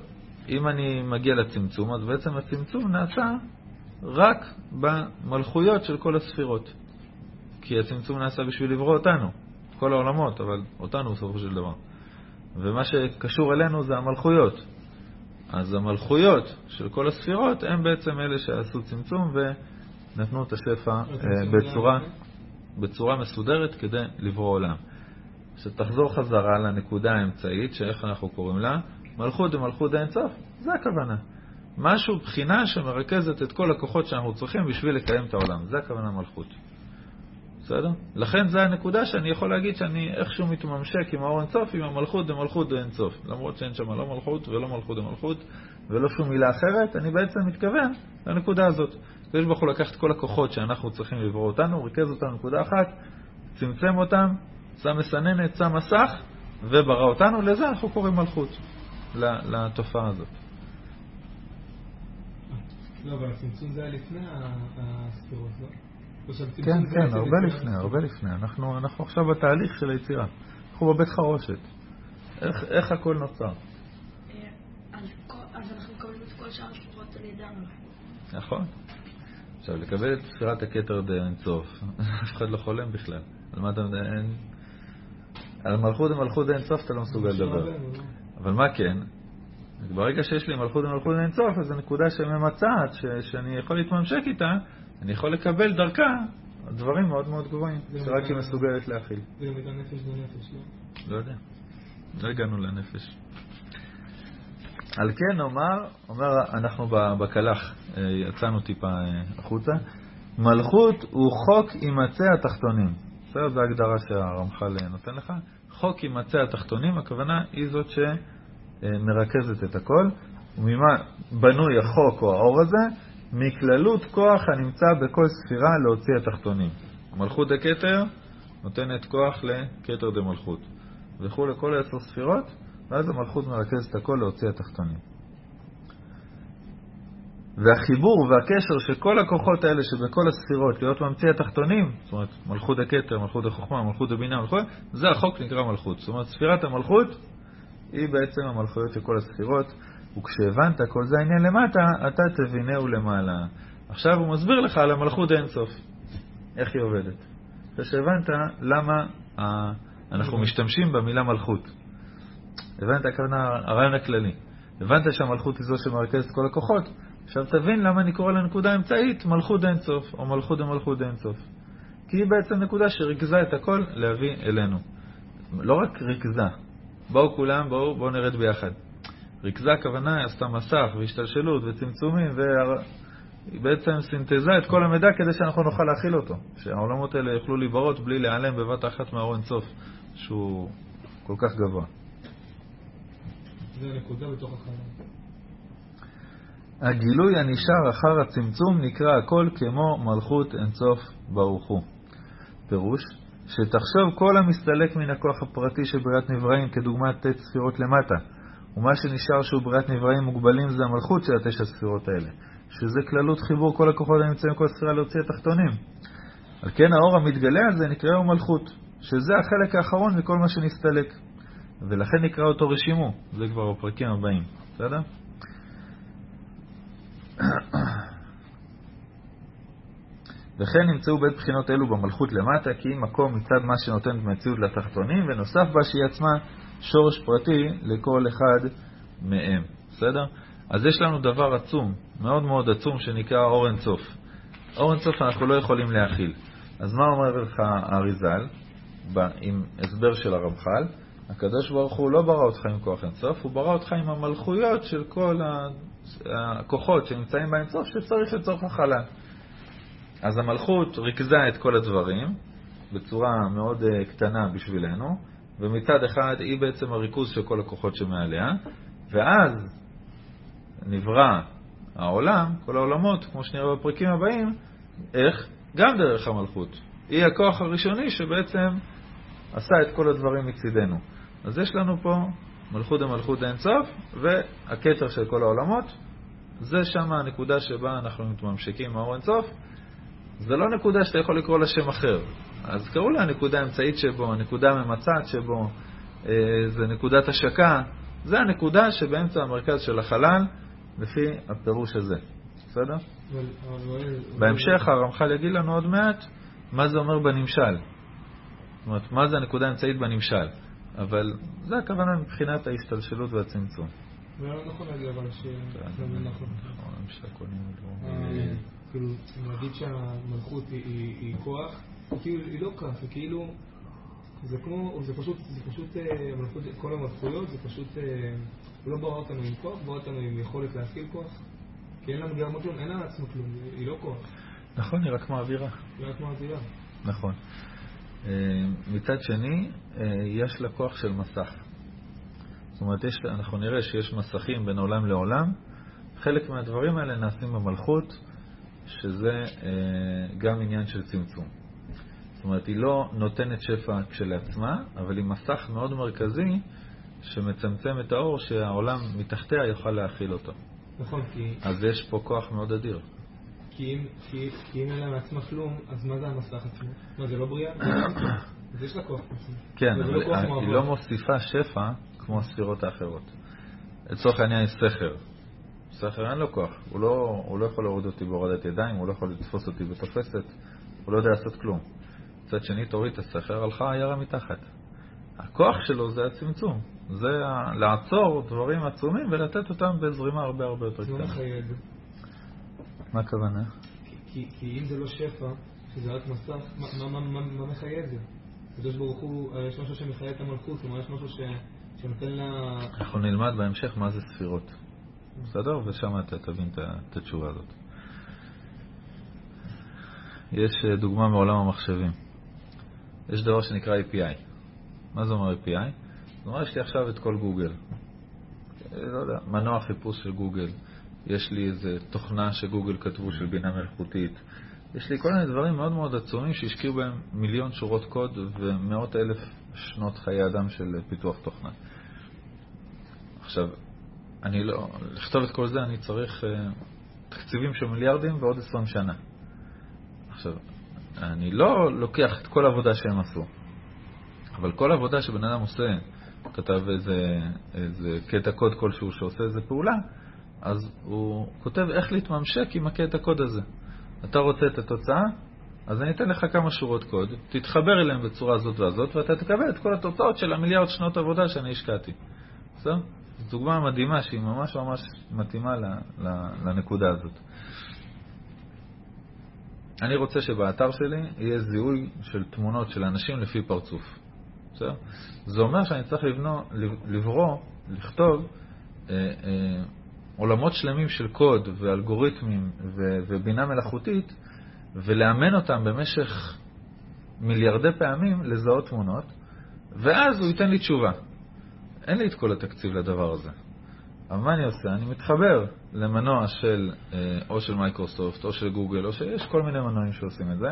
אם אני מגיע לצמצום, אז בעצם הצמצום נעשה רק במלכויות של כל הספירות. כי הצמצום נעשה בשביל לברוא אותנו, כל העולמות, אבל אותנו בסופו של דבר. ומה שקשור אלינו זה המלכויות. אז המלכויות של כל הספירות הם בעצם אלה שעשו צמצום ונתנו את השפע אה, בצורה, בצורה מסודרת כדי לברוא עולם. שתחזור חזרה לנקודה האמצעית, שאיך אנחנו קוראים לה, מלכות ומלכות האינסוף, זה הכוונה. משהו, בחינה שמרכזת את כל הכוחות שאנחנו צריכים בשביל לקיים את העולם. זה הכוונה מלכות. בסדר? לכן זו הנקודה שאני יכול להגיד שאני איכשהו מתממשק עם האור אינסוף, עם המלכות דמלכות אינסוף. למרות שאין שם לא מלכות ולא מלכות דמלכות ולא שום מילה אחרת, אני בעצם מתכוון לנקודה הזאת. הקדוש ברוך הוא לקח את כל הכוחות שאנחנו צריכים לברוא אותנו, ריכז אותם בנקודה אחת, צמצם אותם, שם מסננת, שם מסך, וברא אותנו, לזה אנחנו קוראים מלכות, לתופעה הזאת. לא, אבל הצמצום זה היה לפני הספירות, לא? כן, כן, הרבה לפני, הרבה לפני. אנחנו, אנחנו עכשיו בתהליך של היצירה. אנחנו בבית חרושת. איך, איך הכל נוצר? אה, אז אנחנו מקבלים את כל שאר השלוחות על ידינו. נכון. עכשיו, לקבל את ספירת הכתר די אינסוף, *laughs* אף אחד לא חולם בכלל. על מה אתה מדבר? על מלכות ומלכות די אינסוף אתה לא מסוגל לדבר. אבל מה כן? ברגע שיש לי מלכות ומלכות אינסוף, אז זו נקודה שממצעת, ש, שאני יכול להתממשק איתה, אני יכול לקבל דרכה דברים מאוד מאוד גבוהים, שרק היא מסוגלת להכיל. זה גם מידה נפש בנפש, לא? לא יודע. לא הגענו לנפש. על כן נאמר, אומר, אנחנו בקלח, אה, יצאנו טיפה אה, החוצה, מלכות הוא חוק הימצא התחתונים. בסדר? זו ההגדרה שהרמח"ל אה, נותן לך. חוק הימצא התחתונים, הכוונה היא זאת שמרכזת את הכל. וממה בנוי החוק או האור הזה? מכללות כוח הנמצא בכל ספירה להוציא התחתונים. מלכות דקטר נותנת כוח לכתר דמלכות. וכו' לכל עשר ספירות, ואז המלכות מרכזת הכל להוציא התחתונים. והחיבור והקשר של כל הכוחות האלה שבכל הספירות להיות ממציא התחתונים, זאת אומרת מלכות הכתר, מלכות החוכמה, מלכות הבינה, מלכות, זה החוק נקרא מלכות. זאת אומרת ספירת המלכות היא בעצם המלכויות של כל הספירות, וכשהבנת כל זה העניין למטה, אתה תבינהו למעלה. עכשיו הוא מסביר לך על המלכות אינסוף, איך היא עובדת. אחרי שהבנת למה אנחנו משתמשים במילה מלכות. הבנת הכוונה, הרעיון הכללי. הבנת שהמלכות היא זו שמרכזת כל הכוחות, עכשיו תבין למה אני קורא לנקודה האמצעית מלכות אינסוף, או מלכות דמלכות אינסוף. כי היא בעצם נקודה שריכזה את הכל להביא אלינו. לא רק ריכזה, בואו כולם, בואו, בואו נרד ביחד. ריכזה הכוונה, עשתה מסך והשתלשלות וצמצומים, והיא בעצם סינתזה את כל המידע כדי שאנחנו נוכל להכיל אותו. שהעולמות האלה יוכלו להיברות בלי להיעלם בבת אחת מהאור אינסוף, שהוא כל כך גבוה. זה נקודה בתוך החלל. הגילוי הנשאר אחר הצמצום נקרא הכל כמו מלכות אינסוף ברוך הוא. פירוש, שתחשוב כל המסתלק מן הכוח הפרטי של בריאת נבראים כדוגמת ט' ספירות למטה, ומה שנשאר שהוא בריאת נבראים מוגבלים זה המלכות של התשע ספירות האלה, שזה כללות חיבור כל הכוחות הנמצאים בכל ספירה להוציא התחתונים. על כן האור המתגלה הזה נקראו מלכות, שזה החלק האחרון מכל מה שנסתלק, ולכן נקרא אותו רשימו, זה כבר בפרקים הבאים, בסדר? *coughs* וכן נמצאו בית בחינות אלו במלכות למטה, כי אם מקום מצד מה שנותן מציאות לתחתונים, ונוסף בה שהיא עצמה שורש פרטי לכל אחד מהם. בסדר? אז יש לנו דבר עצום, מאוד מאוד עצום, שנקרא אור אינסוף. אור אינסוף אנחנו לא יכולים להכיל. אז מה אומר לך האריזל, עם הסבר של הרמח"ל? הקדוש ברוך הוא לא ברא אותך עם כוח אינסוף, הוא ברא אותך עם המלכויות של כל הכוחות שנמצאים באינסוף שצריך לצורך החלל. אז המלכות ריכזה את כל הדברים בצורה מאוד uh, קטנה בשבילנו, ומצד אחד היא בעצם הריכוז של כל הכוחות שמעליה, ואז נברא העולם, כל העולמות, כמו שנראה בפרקים הבאים, איך? גם דרך המלכות. היא הכוח הראשוני שבעצם עשה את כל הדברים מצידנו. אז יש לנו פה מלכות דמלכות אינסוף, והכתר של כל העולמות, זה שם הנקודה שבה אנחנו מתממשקים עם האור אינסוף. זה לא נקודה שאתה יכול לקרוא לה שם אחר. אז קראו לה הנקודה האמצעית שבו, הנקודה הממצעת שבו, אה, זה נקודת השקה. זה הנקודה שבאמצע המרכז של החלל, לפי הפירוש הזה. בסדר? בהמשך הרמח"ל יגיד לנו עוד מעט מה זה אומר בנמשל. זאת אומרת, מה זה הנקודה האמצעית בנמשל. אבל זה הכוונה מבחינת ההשתלשלות והצמצום. זה לא נכון להגיד אבל שזה נכון. כאילו, להגיד שהמלכות היא כוח, כאילו היא לא כף, היא כאילו, זה כמו, זה פשוט, זה פשוט, המלכות, כל המלכויות זה פשוט, הוא לא ברא אותנו עם כוח, ברא אותנו עם יכולת להפעיל כוח, כי אין לנו גרמה כלום, אין לה עצמה כלום, היא לא כוח. נכון, היא רק מעבירה. היא רק מעבירה. נכון. אה, מצד שני, אה, יש לה כוח של מסך. זאת אומרת, יש, אנחנו נראה שיש מסכים בין עולם לעולם. חלק מהדברים האלה נעשים במלכות, שזה אה, גם עניין של צמצום. זאת אומרת, היא לא נותנת שפע כשלעצמה, אבל היא מסך מאוד מרכזי שמצמצם את האור שהעולם מתחתיה יוכל להכיל אותו. נכון, כי... אז יש פה כוח מאוד אדיר. כי אם, אין לה מעצמה כלום, אז מה זה המסך עצמו? מה, זה לא בריאה? *coughs* אז יש לה כוח עצמו. כן, אבל לא היא לא מוסיפה שפע כמו הספירות האחרות. לצורך העניין יש סכר. סכר אין לו כוח, הוא לא, הוא לא יכול להוריד אותי בהורדת ידיים, הוא לא יכול לתפוס אותי בתופסת, הוא לא יודע לעשות כלום. מצד שני, תוריד את הסכר, הלכה העיירה מתחת. הכוח שלו זה הצמצום. זה לעצור דברים עצומים ולתת אותם בזרימה הרבה הרבה יותר לא קטנה. מה הכוונה? כי- אם זה לא שפע, שזה רק מסך, מה- מה- מה- מה מה מחיה את זה? הקדוש ברוך הוא, אה, יש משהו שמחיה את המלכות, כלומר יש משהו ש- שנותן לה... אנחנו נלמד בהמשך מה זה ספירות. בסדר? ושם אתה תבין את התשובה הזאת. יש אה, דוגמה מעולם המחשבים. יש דבר שנקרא API. מה זה אומר API? זאת אומרת, יש לי עכשיו את כל גוגל. אה, לא יודע, מנוע חיפוש של גוגל. יש לי איזה תוכנה שגוגל כתבו של בינה מלאכותית. יש לי כל מיני דברים מאוד מאוד עצומים שהשקיעו בהם מיליון שורות קוד ומאות אלף שנות חיי אדם של פיתוח תוכנה. עכשיו, אני לא, לכתוב את כל זה אני צריך אה, תקציבים של מיליארדים ועוד 20 שנה. עכשיו, אני לא לוקח את כל העבודה שהם עשו, אבל כל עבודה שבן אדם עושה, כתב איזה, איזה קטע קוד כלשהו שעושה איזה פעולה, אז הוא כותב איך להתממשק עם הקטע קוד הזה. אתה רוצה את התוצאה? אז אני אתן לך כמה שורות קוד, תתחבר אליהם בצורה הזאת והזאת, ואתה תקבל את כל התוצאות של המיליארד שנות עבודה שאני השקעתי. בסדר? זו דוגמה מדהימה שהיא ממש ממש מתאימה לנקודה הזאת. אני רוצה שבאתר שלי יהיה זיהוי של תמונות של אנשים לפי פרצוף. בסדר? זה אומר שאני צריך לבנו, לברוא, לכתוב אה, אה, עולמות שלמים של קוד ואלגוריתמים ו, ובינה מלאכותית ולאמן אותם במשך מיליארדי פעמים לזהות תמונות, ואז הוא ייתן לי תשובה. אין לי את כל התקציב לדבר הזה. אבל מה אני עושה? אני מתחבר למנוע של אה, או של מייקרוסופט או של גוגל, או שיש כל מיני מנועים שעושים את זה,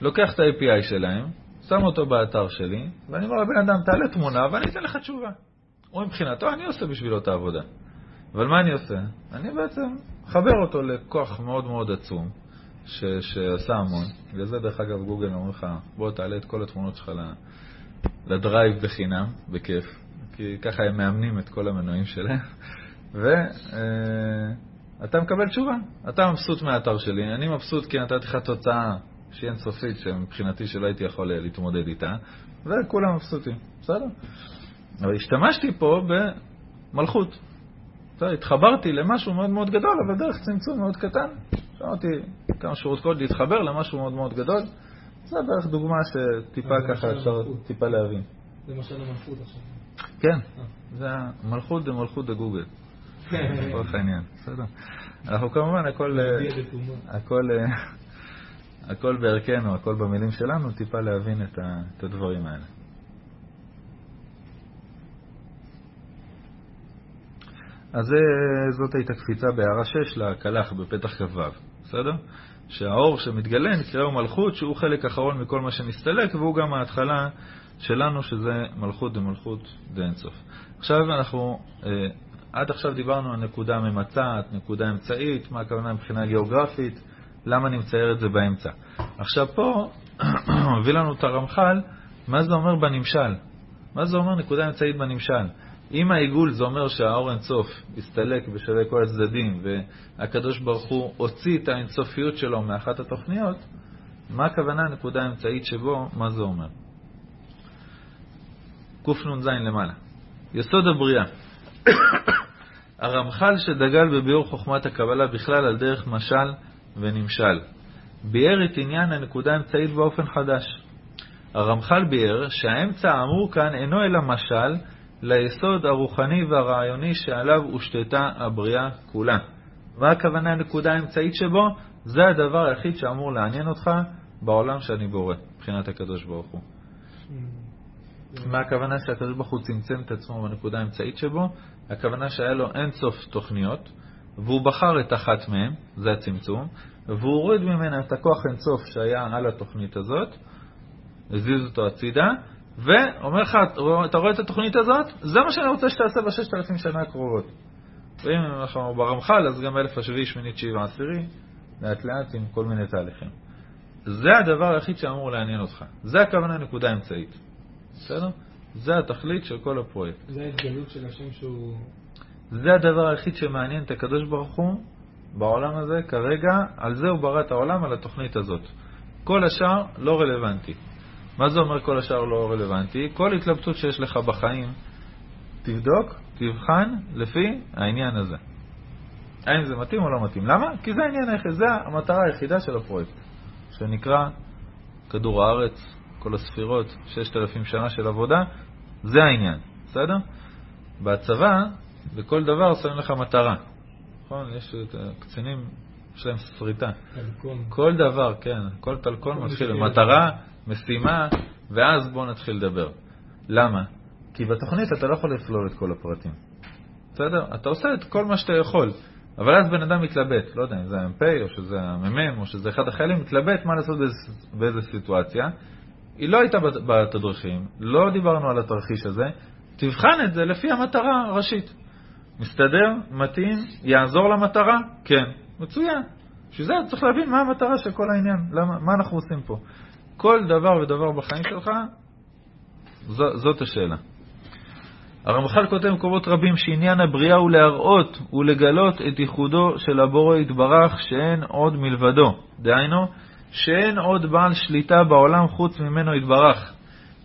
לוקח את ה-API שלהם, שם אותו באתר שלי, ואני אומר לבן אדם, תעלה תמונה ואני אתן לך תשובה. הוא מבחינתו, אני עושה בשבילו את העבודה. אבל מה אני עושה? אני בעצם מחבר אותו לכוח מאוד מאוד עצום, ש, שעשה המון. בגלל זה, דרך אגב, גוגל אומר לך, בוא תעלה את כל התמונות שלך לדרייב בחינם, בכיף. כי ככה הם מאמנים את כל המנועים שלהם, ואתה מקבל תשובה. אתה מבסוט מהאתר שלי, אני מבסוט כי נתתי לך תוצאה שהיא אינסופית, שמבחינתי שלא הייתי יכול להתמודד איתה, וכולם מבסוטים, בסדר? אבל השתמשתי פה במלכות. התחברתי למשהו מאוד מאוד גדול, אבל דרך צמצום מאוד קטן. שמעתי כמה שורות קוד להתחבר למשהו מאוד מאוד גדול. זה בערך דוגמה שטיפה זה ככה אפשר. טיפה להבין. זה משל המלכות עכשיו. כן, אה. זה המלכות דמלכות דגוגל, *laughs* לצורך העניין, בסדר. אנחנו כמובן, הכל, אה. הכל, אה, *laughs* הכל בערכנו, הכל במילים שלנו, טיפה להבין את הדברים האלה. אז זה- זאת הייתה קפיצה בהערה 6 לקלח בפתח כ"ו, בסדר? שהאור שמתגלה נקראו מלכות, שהוא חלק אחרון מכל מה שנסתלק, והוא גם ההתחלה שלנו, שזה מלכות דמלכות דאינסוף. עכשיו אנחנו, אה, עד עכשיו דיברנו על נקודה ממצעת, נקודה אמצעית, מה הכוונה מבחינה גיאוגרפית, למה אני מצייר את זה באמצע. עכשיו פה *clears throat* מביא לנו את הרמח"ל, מה זה אומר בנמשל? מה זה אומר נקודה אמצעית בנמשל? אם העיגול זה אומר שהאור אינסוף הסתלק בשווה כל הצדדים והקדוש ברוך הוא הוציא את האינסופיות שלו מאחת התוכניות, מה הכוונה הנקודה האמצעית שבו, מה זה אומר? קנ"ז למעלה. יסוד הבריאה. *coughs* הרמח"ל שדגל בביאור חוכמת הקבלה בכלל על דרך משל ונמשל. ביאר את עניין הנקודה האמצעית באופן חדש. הרמח"ל ביאר שהאמצע האמור כאן אינו אלא משל ליסוד הרוחני והרעיוני שעליו הושתתה הבריאה כולה. מה הכוונה הנקודה האמצעית שבו? זה הדבר היחיד שאמור לעניין אותך בעולם שאני בורא, מבחינת הקדוש ברוך הוא. מה הכוונה שהקדוש ברוך הוא צמצם את עצמו בנקודה האמצעית שבו? הכוונה שהיה לו אין סוף תוכניות, והוא בחר את אחת מהן, זה הצמצום, והוא הוריד ממנה את הכוח אין סוף שהיה על התוכנית הזאת, הזיז אותו הצידה, ואומר לך, אתה רואה את התוכנית הזאת? זה מה שאני רוצה שתעשה בששת אלפים שנה הקרובות. ואם אנחנו ברמח"ל, אז גם אלף השביעי, שמינית, שבעה, עשירי, לאט לאט עם כל מיני תהליכים. זה הדבר היחיד שאמור לעניין אותך. זה הכוונה נקודה אמצעית. בסדר? זה התכלית של כל הפרויקט. זה ההתגלות של השם שהוא... זה הדבר היחיד שמעניין את הקדוש ברוך הוא בעולם הזה כרגע, על זה הוא ברא את העולם, על התוכנית הזאת. כל השאר לא רלוונטי. מה זה אומר כל השאר לא רלוונטי? כל התלבטות שיש לך בחיים, תבדוק, תבחן לפי העניין הזה. האם זה מתאים או לא מתאים. למה? כי זה העניין היחיד, זה המטרה היחידה של הפרויקט, שנקרא כדור הארץ, כל הספירות, 6,000 שנה של עבודה, זה העניין, בסדר? בצבא, בכל דבר שמים לך מטרה. נכון? יש את הקצינים, יש להם. טלקון. כל דבר, כן, כל טלקון מתחיל. במטרה, משימה, ואז בואו נתחיל לדבר. למה? כי בתוכנית אתה לא יכול לכלול את כל הפרטים. בסדר? אתה עושה את כל מה שאתה יכול, אבל אז בן אדם מתלבט, לא יודע אם זה המ"פ או שזה המ"מ או שזה אחד החיילים, מתלבט מה לעשות באיזה, באיזה סיטואציה. היא לא הייתה בת- בתדריכים, לא דיברנו על התרחיש הזה, תבחן את זה לפי המטרה הראשית. מסתדר? מתאים? יעזור למטרה? כן. מצוין. בשביל זה צריך להבין מה המטרה של כל העניין, למה, מה אנחנו עושים פה. כל דבר ודבר בחיים שלך, זו, זאת השאלה. הרמח"ל כותב במקומות רבים שעניין הבריאה הוא להראות ולגלות את ייחודו של הבורא יתברך שאין עוד מלבדו. דהיינו, שאין עוד בעל שליטה בעולם חוץ ממנו יתברך.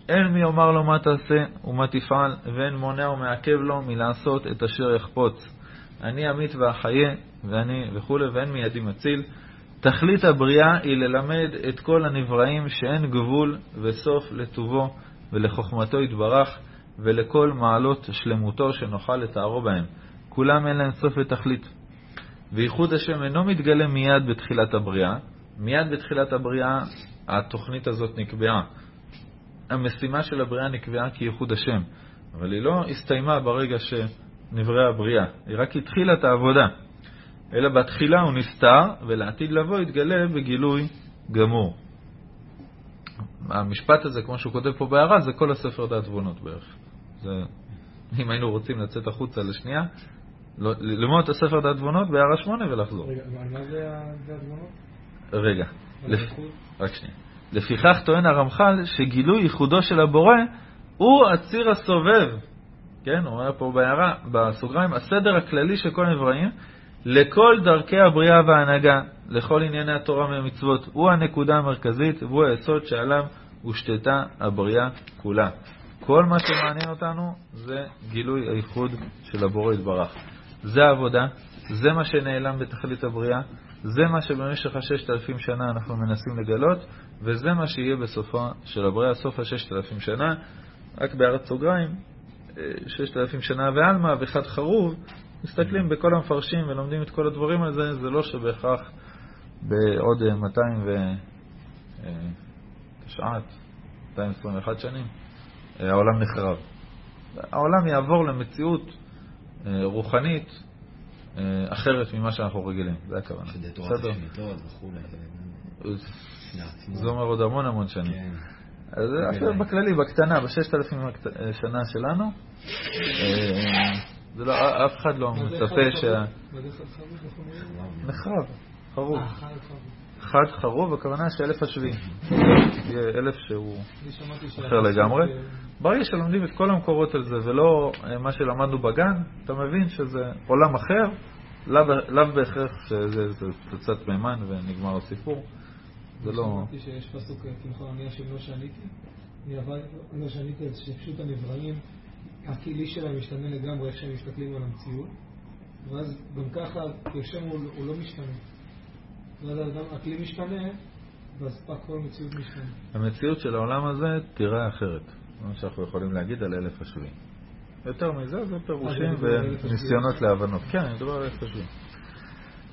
אין מי יאמר לו מה תעשה ומה תפעל, ואין מונע ומעכב לו מלעשות את אשר יחפוץ. אני אמית ואחיה, ואני וכולי, ואין מידי מציל. תכלית הבריאה היא ללמד את כל הנבראים שאין גבול וסוף לטובו ולחוכמתו יתברך, ולכל מעלות שלמותו שנוכל לתארו בהם. כולם אין להם סוף ותכלית. וייחוד השם אינו מתגלה מיד בתחילת הבריאה. מיד בתחילת הבריאה התוכנית הזאת נקבעה. המשימה של הבריאה נקבעה כייחוד השם, אבל היא לא הסתיימה ברגע שנבראה הבריאה, היא רק התחילה את העבודה. אלא בתחילה הוא נסתר, ולעתיד לבוא יתגלה בגילוי גמור. המשפט הזה, כמו שהוא כותב פה בהערה, זה כל הספר דעת תבונות בערך. זה, אם היינו רוצים לצאת החוצה לשנייה, לא- ללמוד את הספר דעת תבונות בהערה שמונה ולחזור. רגע, מה זה זה הדמונות? רגע, לפ... רק שנייה. לפיכך טוען הרמח"ל שגילוי ייחודו של הבורא הוא הציר הסובב, כן, הוא אומר פה בהערה, בסוגריים, הסדר הכללי של כל הנבראים, לכל דרכי הבריאה וההנהגה, לכל ענייני התורה והמצוות, הוא הנקודה המרכזית והוא היסוד שעליו הושתתה הבריאה כולה. כל מה שמעניין אותנו זה גילוי הייחוד של הבורא יתברך. זה העבודה, זה מה שנעלם בתכלית הבריאה, זה מה שבמשך הששת אלפים שנה אנחנו מנסים לגלות, וזה מה שיהיה בסופה של הבריאה, סוף הששת אלפים שנה. רק בהערת סוגריים, אה, ששת אלפים שנה ועלמא וחד חרוב, מסתכלים בכל המפרשים ולומדים את כל הדברים על זה, זה לא שבהכרח בעוד אה, 200 ו... אה, תשעת, 221 שנים, אה, העולם נחרב. העולם יעבור למציאות אה, רוחנית אה, אחרת ממה שאנחנו רגילים, זה הכוונה. בסדר? זה- אומר עוד המון המון שנים. כן. אז זה כן. אפילו בכללי, בקטנה, בששת אלפים שנה שלנו, אה, זה לא, אף אחד לא מצפה שה... חרוב? מה זה? נחרב, חרוב. אה, חרוב. חד חרוב, הכוונה שאלף השביעי. יהיה אלף שהוא אני אחר לגמרי. ש- ברגע שלומדים את כל המקורות על זה ולא אה, מה שלמדנו בגן, אתה מבין שזה עולם אחר, לאו בהכרח שזה זה פצצת מימן ונגמר הסיפור. זה לא... שמעתי שיש פסוק תמכור ענייה של לא שעניתי. אני עבד, לא שעניתי על שפשוט הנבראים, הכלי שלהם משתנה לגמרי איך שהם מסתכלים על המציאות. ואז גם ככה, כי השם הוא, הוא לא משתנה. ואז האדם, הכלי משתנה, ואז פאק כל המציאות משתנה. המציאות של העולם הזה תיראה אחרת. זה מה שאנחנו יכולים להגיד על אלף השביעי. יותר מזה זה פירושים אה. וניסיונות להבנות. כן, אני מדבר על אלף השביעי.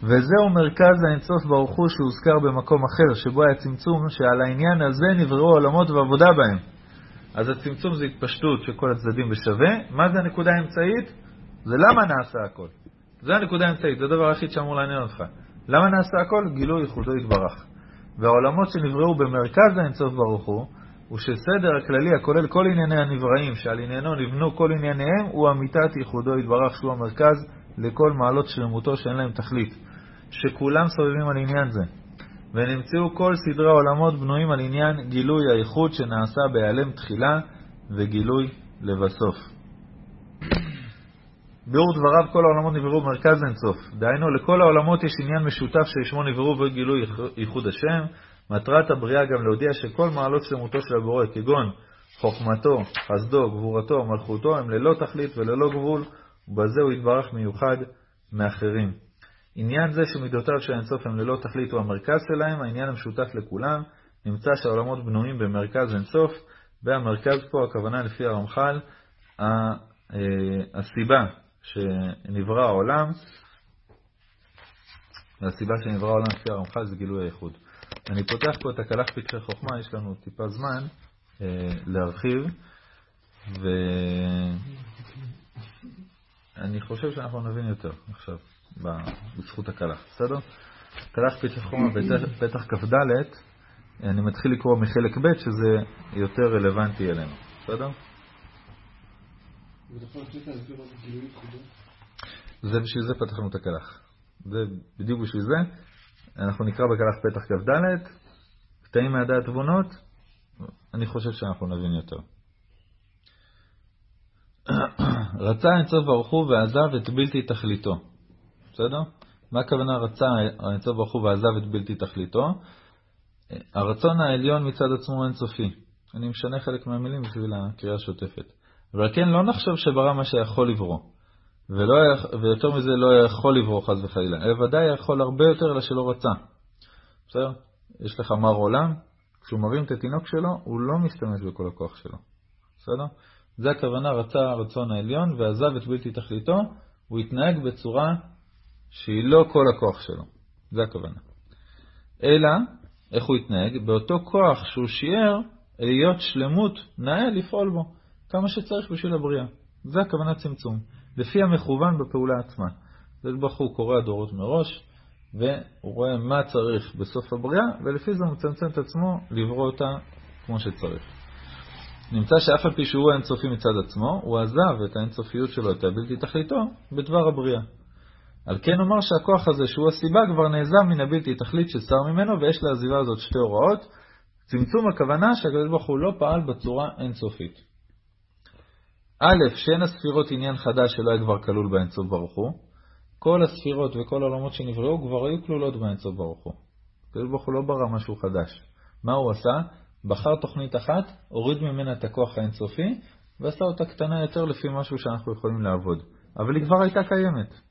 וזהו מרכז האינסוף ברוך הוא שהוזכר במקום אחר, שבו היה צמצום שעל העניין הזה נבראו עולמות ועבודה בהם. אז הצמצום זה התפשטות של כל הצדדים בשווה. מה זה הנקודה האמצעית? זה למה נעשה הכל. זה הנקודה האמצעית, זה הדבר היחיד שאמור לעניין אותך. למה נעשה הכל? גילוי ייחודו יתברך. והעולמות שנבראו במרכז האינסוף ברוך הוא, הוא שסדר הכללי הכולל כל ענייני הנבראים, שעל עניינו נבנו כל ענייניהם, הוא אמיתת ייחודו יתברך, שהוא המרכז לכל מעלות שלמותו שאין להם תכלית. שכולם סובבים על עניין זה. ונמצאו כל סדרי העולמות בנויים על עניין גילוי הייחוד שנעשה בהיעלם תחילה וגילוי לבסוף. ביאור דבריו כל העולמות נבראו במרכז אינסוף. דהיינו, לכל העולמות יש עניין משותף שלשמו נבראו וגילוי ייחוד השם, מטרת הבריאה גם להודיע שכל מעלות שלמותו של הבורא, כגון חוכמתו, חסדו, גבורתו, מלכותו, הם ללא תכלית וללא גבול, ובזה הוא יתברך מיוחד מאחרים. עניין זה שמידותיו של האינסוף הם ללא תכלית הוא המרכז שלהם, העניין המשותף לכולם, נמצא שהעולמות בנויים במרכז אינסוף, והמרכז פה, הכוונה לפי הרמח"ל, אה, הסיבה שנברא העולם, והסיבה שנברא העולם לפי הרמח"ל זה גילוי הייחוד. אני פותח פה את הקלח פתחי חוכמה, יש לנו טיפה זמן אה, להרחיב, ואני חושב שאנחנו נבין יותר עכשיו בזכות הקלח, בסדר? קלח פתחי חוכמה *coughs* פתח כ"ד, אני מתחיל לקרוא מחלק ב' שזה יותר רלוונטי אלינו, בסדר? זה בשביל זה פתחנו את הקלח. זה בדיוק בשביל זה. אנחנו נקרא בקלח פתח כ"ד, קטעים מהדעת תבונות, אני חושב שאנחנו נבין יותר. *coughs* רצה אינסוף ברוך הוא ועזב את בלתי תכליתו. בסדר? מה הכוונה רצה אינסוף ברוך הוא ועזב את בלתי תכליתו? הרצון העליון מצד עצמו אינסופי. אני משנה חלק מהמילים בשביל הקריאה השוטפת. אבל כן לא נחשוב שברא מה שיכול לברוא. ולא, ויותר מזה לא יכול לברוא חס וחלילה, אלא ודאי יכול הרבה יותר אלא שלא רצה. בסדר? יש לך מר עולם, כשהוא מרים את התינוק שלו, הוא לא משתמש בכל הכוח שלו. בסדר? זה הכוונה רצה הרצון העליון ועזב את בלתי תכליתו, הוא התנהג בצורה שהיא לא כל הכוח שלו. זה הכוונה. אלא, איך הוא התנהג? באותו כוח שהוא שיער, להיות שלמות נאה לפעול בו, כמה שצריך בשביל הבריאה. זה הכוונה צמצום. לפי המכוון בפעולה עצמה. זה ברוך הוא קורא הדורות מראש, והוא רואה מה צריך בסוף הבריאה, ולפי זה הוא מצמצם את עצמו לברוא אותה כמו שצריך. נמצא שאף על פי שהוא האינסופי מצד עצמו, הוא עזב את האינסופיות שלו, את הבלתי תכליתו, בדבר הבריאה. על כן אומר שהכוח הזה, שהוא הסיבה, כבר נעזב מן הבלתי תכלית שסר ממנו, ויש לעזיבה הזאת שתי הוראות. צמצום הכוונה שהקדוש ברוך הוא לא פעל בצורה אינסופית. א', שאין הספירות עניין חדש שלא היה כבר כלול באינסוף ברוך הוא. כל הספירות וכל העולמות שנבראו כבר היו כלולות באינסוף ברוך הוא. הקדוש ברוך הוא לא ברא משהו חדש. מה הוא עשה? בחר תוכנית אחת, הוריד ממנה את הכוח האינסופי, ועשה אותה קטנה יותר לפי משהו שאנחנו יכולים לעבוד. אבל היא כבר הייתה קיימת.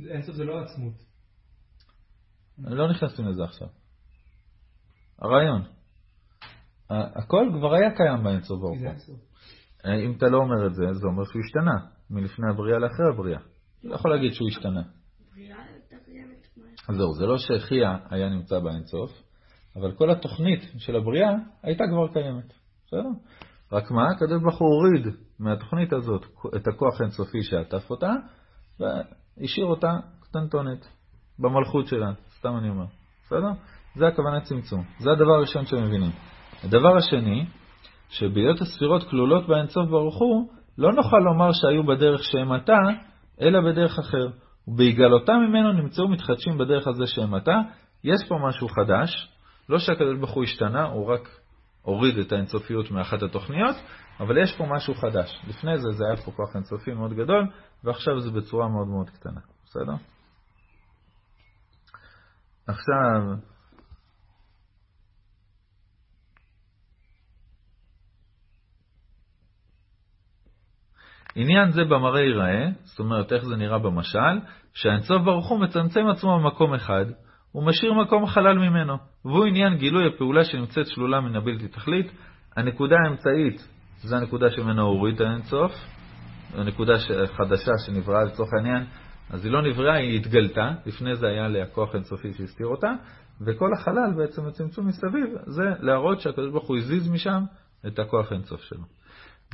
אינסוף זה לא עצמות. אני לא נכנסים לזה עכשיו. הרעיון. הכל כבר היה קיים באינסוף ברוך הוא. אם אתה לא אומר את זה, זה אומר שהוא השתנה, מלפני הבריאה לאחרי הבריאה. לא יכול להגיד שהוא השתנה. אז זהו, זה לא שחייה היה נמצא באינסוף, אבל כל התוכנית של הבריאה הייתה כבר קיימת. בסדר? רק מה? הקדוש ברוך הוא הוריד מהתוכנית הזאת את הכוח האינסופי שעטף אותה, והשאיר אותה קטנטונת, במלכות שלה, סתם אני אומר. בסדר? זה הכוונה צמצום. זה הדבר הראשון שהם מבינים. הדבר השני, שבהיות הספירות כלולות באינסוף ברוך הוא, לא נוכל לומר שהיו בדרך שהם עתה, אלא בדרך אחר. ובהגלותם ממנו נמצאו מתחדשים בדרך הזה שהם עתה. יש פה משהו חדש, לא שהקדוש ברוך הוא השתנה, הוא רק הוריד את האינסופיות מאחת התוכניות, אבל יש פה משהו חדש. לפני זה זה היה פה כוח אינסופי מאוד גדול, ועכשיו זה בצורה מאוד מאוד קטנה. בסדר? עכשיו, עניין זה במראה ייראה, זאת אומרת איך זה נראה במשל, שהאינסוף ברוך הוא מצמצם עצמו במקום אחד, הוא משאיר מקום חלל ממנו, והוא עניין גילוי הפעולה שנמצאת שלולה מן הבלתי תכלית. הנקודה האמצעית, זו הנקודה שממנו הוריד את האינסוף, הנקודה חדשה שנבראה לצורך העניין, אז היא לא נבראה, היא התגלתה, לפני זה היה לה הכוח האינסופי שהסתיר אותה, וכל החלל בעצם הצמצום מסביב, זה להראות שהקדוש ברוך הוא הזיז משם את הכוח האינסוף שלו.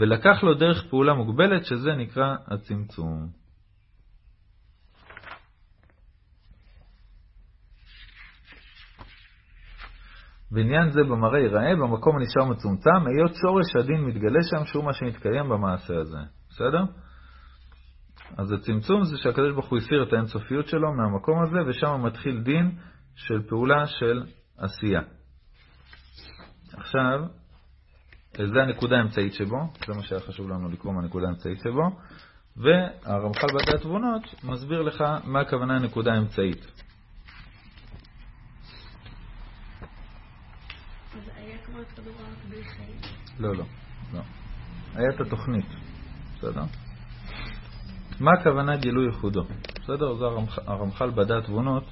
ולקח לו דרך פעולה מוגבלת, שזה נקרא הצמצום. בעניין זה במראה ייראה, במקום הנשאר מצומצם, היות שורש הדין מתגלה שם, שהוא מה שמתקיים במעשה הזה. בסדר? אז הצמצום זה שהקדוש ברוך הוא הסיר את האינסופיות שלו מהמקום הזה, ושם מתחיל דין של פעולה של עשייה. עכשיו, זה הנקודה האמצעית שבו, זה מה שהיה חשוב לנו לקרוא מהנקודה האמצעית שבו, והרמח"ל בתי התבונות מסביר לך מה הכוונה הנקודה האמצעית. כדור הארץ בלי חיים? לא, לא, לא. היה את התוכנית, בסדר? מה הכוונה גילוי ייחודו? בסדר? זה הרמח, הרמח"ל בדעת תבונות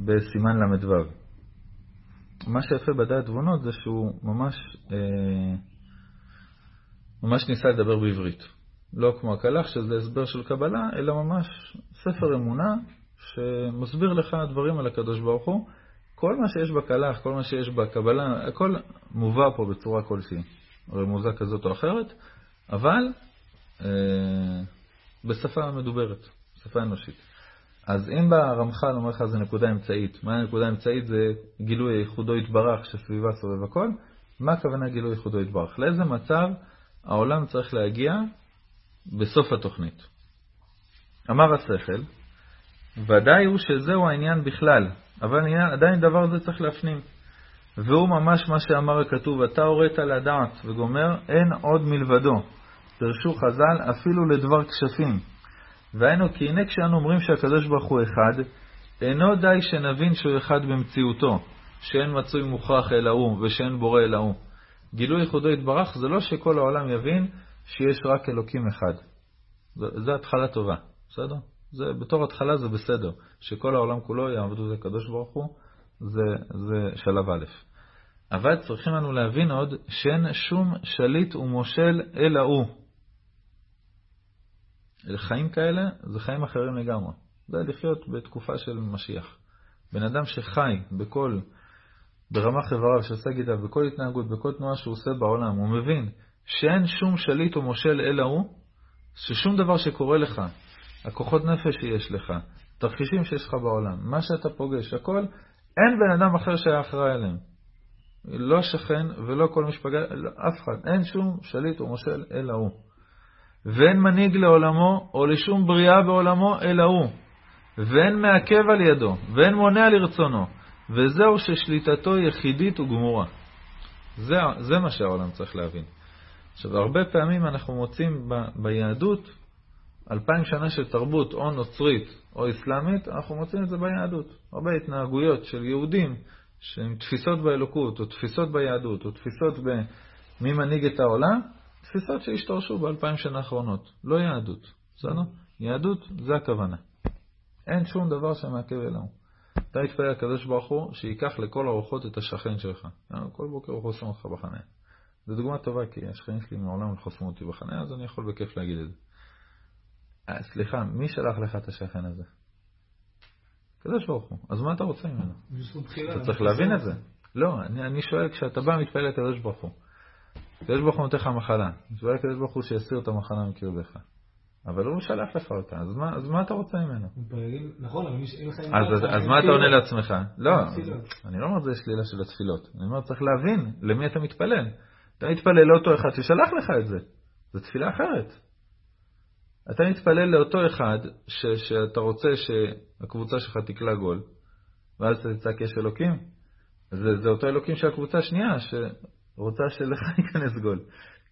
בסימן ל"ו. מה שיפה בדעת תבונות זה שהוא ממש, אה, ממש ניסה לדבר בעברית. לא כמו הקלח, שזה הסבר של קבלה, אלא ממש ספר אמונה שמסביר לך דברים על הקדוש ברוך הוא. כל מה שיש בקלח, כל מה שיש בקבלה, הכל מובא פה בצורה כלשהי, רמוזה כזאת או אחרת, אבל אה, בשפה מדוברת, שפה אנושית. אז אם בא הרמח"ל אומר לך זה נקודה אמצעית, מה הנקודה האמצעית? זה גילוי ייחודו יתברך שסביבה סובב הכל. מה הכוונה גילוי ייחודו יתברך? לאיזה מצב העולם צריך להגיע בסוף התוכנית? אמר השכל, ודאי הוא שזהו העניין בכלל, אבל עדיין דבר זה צריך להפנים. והוא ממש מה שאמר הכתוב, אתה הורית לדעת וגומר, אין עוד מלבדו. דרשו חז"ל אפילו לדבר כשפים. והיינו כי הנה כשאנו אומרים שהקדוש ברוך הוא אחד, אינו די שנבין שהוא אחד במציאותו, שאין מצוי מוכרח אלא הוא ושאין בורא אלא הוא. גילוי ייחודו יתברך זה לא שכל העולם יבין שיש רק אלוקים אחד. זו התחלה טובה, בסדר? זה, בתור התחלה זה בסדר, שכל העולם כולו יעבדו את הקדוש ברוך הוא, זה, זה שלב א'. אבל צריכים לנו להבין עוד שאין שום שליט ומושל אלא הוא. חיים כאלה זה חיים אחרים לגמרי. זה לחיות בתקופה של משיח. בן אדם שחי בכל, ברמ"ח איבריו, שעושה גידה, בכל התנהגות, בכל תנועה שהוא עושה בעולם, הוא מבין שאין שום שליט או מושל אלא הוא, ששום דבר שקורה לך, הכוחות נפש שיש לך, תרחישים שיש לך בעולם, מה שאתה פוגש, הכל, אין בן אדם אחר שהיה אחראי עליהם. לא שכן ולא כל משפגה, לא, אף אחד. אין שום שליט או מושל אלא הוא. ואין מנהיג לעולמו או לשום בריאה בעולמו אלא הוא. ואין מעכב על ידו, ואין מונע לרצונו. וזהו ששליטתו יחידית וגמורה. זה, זה מה שהעולם צריך להבין. עכשיו, הרבה פעמים אנחנו מוצאים ב, ביהדות אלפיים שנה של תרבות או נוצרית או אסלאמית, אנחנו מוצאים את זה ביהדות. הרבה התנהגויות של יהודים שהן תפיסות באלוקות, או תפיסות ביהדות, או תפיסות במי מנהיג את העולם, תפיסות שהשתרשו באלפיים שנה האחרונות. לא יהדות, בסדר? יהדות זה הכוונה. אין שום דבר שמעכב אלינו. אתה מתפלל לקדוש ברוך הוא שייקח לכל הרוחות את השכן שלך. כל בוקר הוא חוסם אותך בחניה. זו דוגמה טובה, כי השכנים שלי מעולם לא חוסמו אותי בחניה, אז אני יכול בכיף להגיד את זה. אה, סליחה, מי שלח לך את השכן הזה? הקדוש ברוך הוא. אז מה אתה רוצה ממנו? אתה צריך להבין את זה. לא, אני, אני שואל, כשאתה בא מתפלל לקדוש ברוך הוא, הקדוש ברוך הוא נותן לך מחלה, שואל לקדוש ברוך הוא שיסיר את המחלה מקרבך. אבל הוא שלח לך אותה, אז מה, אז מה אתה רוצה ממנו? נכון, אבל אין לך... אז, אז, אז מה אתה עונה לעצמך? לא, אני לא אומר זה שלילה של התפילות. אני אומר, צריך להבין למי אתה מתפלל. אתה מתפלל לאותו אחד ששלח לך את זה. זו תפילה אחרת. אתה מתפלל לאותו אחד ש, שאתה רוצה שהקבוצה שלך תקלע גול, ואז אתה תצעק יש אלוקים. זה, זה אותו אלוקים של הקבוצה השנייה, שרוצה שלך *laughs* ייכנס גול.